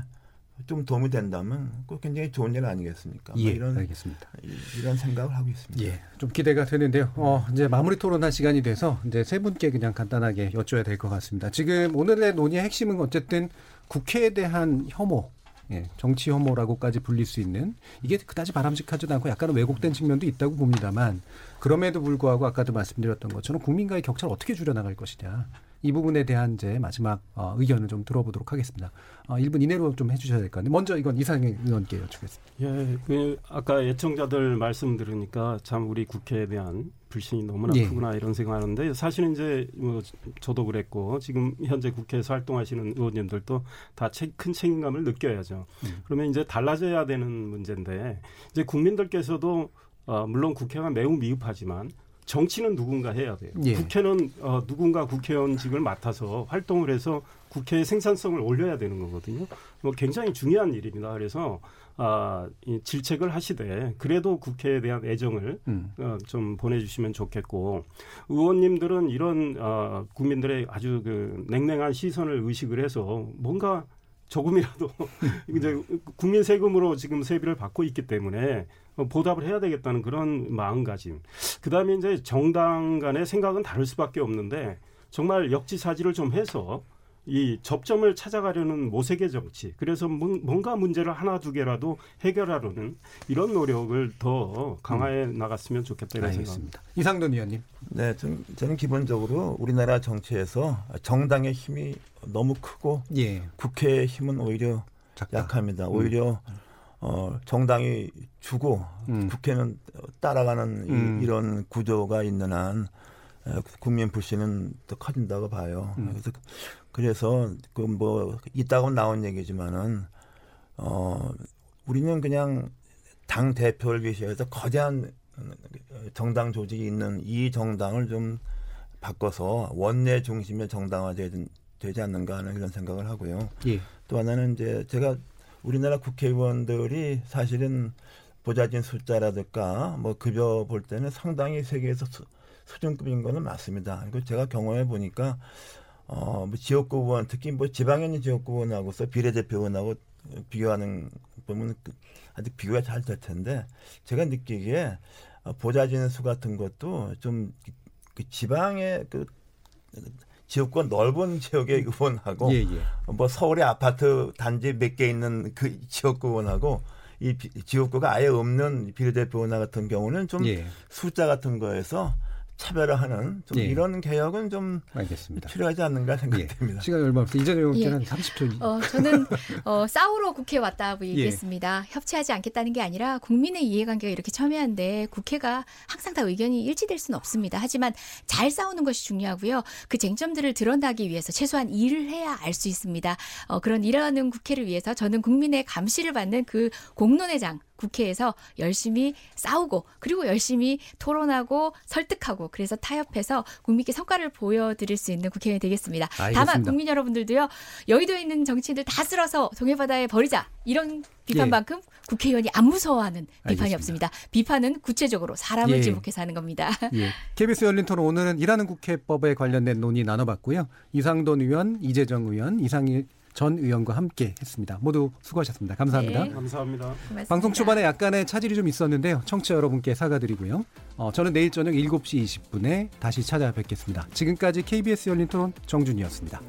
좀 도움이 된다면 그 굉장히 좋은 일 아니겠습니까? 뭐 예, 이런 알겠습니다. 이- 이런 생각을 하고 있습니다. 예, 좀 기대가 되는데요. 어, 이제 마무리 토론할 시간이 돼서 이제 세 분께 그냥 간단하게 여쭤야 될 것 같습니다. 지금 오늘의 논의의 핵심은 어쨌든 국회에 대한 혐오, 예, 정치 혐오라고까지 불릴 수 있는 이게 그다지 바람직하지도 않고 약간은 왜곡된 측면도 있다고 봅니다만 그럼에도 불구하고 아까도 말씀드렸던 것처럼 국민과의 격차를 어떻게 줄여나갈 것이냐. 이 부분에 대한 이제 마지막 어, 의견을 좀 들어보도록 하겠습니다. 어, 1분 이내로 좀 해주셔야 될 것 같은데 먼저 이건 이상희 의원께 여쭙겠습니다. 예, 그 아까 예청자들 말씀 들으니까 참 우리 국회에 대한 불신이 너무나 예. 크구나 이런 생각하는데 사실은 이제 뭐 저도 그랬고 지금 현재 국회에서 활동하시는 의원님들도 다 큰 책임감을 느껴야죠. 음. 그러면 이제 달라져야 되는 문제인데 이제 국민들께서도 어, 물론 국회가 매우 미흡하지만 정치는 누군가 해야 돼요. 예. 국회는 어, 누군가 국회의원직을 맡아서 활동을 해서 국회의 생산성을 올려야 되는 거거든요. 뭐 굉장히 중요한 일입니다. 그래서 아, 이 질책을 하시되 그래도 국회에 대한 애정을 음. 어, 좀 보내주시면 좋겠고 의원님들은 이런 어, 국민들의 아주 그 냉랭한 시선을 의식을 해서 뭔가 조금이라도 이제 국민 세금으로 지금 세비를 받고 있기 때문에 어, 보답을 해야 되겠다는 그런 마음가짐. 그다음에 이제 정당 간의 생각은 다를 수밖에 없는데 정말 역지사지를 좀 해서 이 접점을 찾아가려는 모색의 정치. 그래서 뭔- 뭔가 문제를 하나 두 개라도 해결하려는 이런 노력을 더 강화해 나갔으면 좋겠다 이런 생각입니다. 이상돈 의원님. 네, 전, 저는 기본적으로 우리나라 정치에서 정당의 힘이 너무 크고 예. 국회의 힘은 오히려 약합니다. 오히려 어, 정당이 주고 음. 국회는 따라가는 음. 이, 런 구조가 있는 한 에, 국민 불신은 더 커진다고 봐요. 음. 그래서 그래서 그 뭐 이따가 나온 얘기지만은 어 우리는 그냥 당 대표를 위해서 거대한 정당 조직이 있는 이 정당을 좀 바꿔서 원내 중심의 정당화 되지 않는가 하는 이런 생각을 하고요. 예. 또 하나는 이제 제가 우리나라 국회의원들이 사실은 보좌진 숫자라든가 뭐 급여 볼 때는 상당히 세계에서 수, 수준급인 거는 맞습니다. 그리고 제가 경험해 보니까 어, 뭐 지역구 의원 특히 뭐 지방에 있는 지역구 의원하고서 비례대표 의원하고 비교하는 보면 그 아직 비교가 잘 될 텐데 제가 느끼기에 어, 보좌진 수 같은 것도 좀 그 지방의 그 지역구가 넓은 지역의 의원하고 예, 예. 뭐 서울의 아파트 단지 몇 개 있는 그 지역구 의원하고 이 비- 지역구가 아예 없는 비례대표 의원 같은 경우는 좀 예. 숫자 같은 거에서 차별화하는 좀 예. 이런 개혁은 좀 알겠습니다. 필요하지 않는가 생각됩니다. 시간이 얼마 없어. 이재정 의원께는 예. 30초. 어, 저는 어, 싸우러 국회 왔다고 예. 얘기했습니다. 협치하지 않겠다는 게 아니라 국민의 이해관계가 이렇게 첨예한데 국회가 항상 다 의견이 일치될 수는 없습니다. 하지만 잘 싸우는 것이 중요하고요. 그 쟁점들을 드러나기 위해서 최소한 일을 해야 알 수 있습니다. 어, 그런 일하는 국회를 위해서 저는 국민의 감시를 받는 그 공론의 장 국회에서 열심히 싸우고 그리고 열심히 토론하고 설득하고 그래서 타협해서 국민께 성과를 보여드릴 수 있는 국회의원이 되겠습니다. 다만 알겠습니다. 국민 여러분들도요 여의도에 있는 정치인들 다 쓸어서 동해바다에 버리자 이런 비판만큼 국회의원이 안 무서워하는 비판이 알겠습니다. 없습니다. 비판은 구체적으로 사람을 예. 지목해서 하는 겁니다. 예. KBS 열린 토론 오늘은 일하는 국회법에 관련된 논의 나눠봤고요. 이상돈 의원, 이재정 의원, 이상일 전 의원과 함께 했습니다. 모두 수고하셨습니다. 감사합니다. 네. 감사합니다. 방송 초반에 약간의 차질이 좀 있었는데요. 청취자 여러분께 사과드리고요. 어, 저는 내일 저녁 7시 20분에 다시 찾아뵙겠습니다. 지금까지 KBS 열린 토론 정준이었습니다.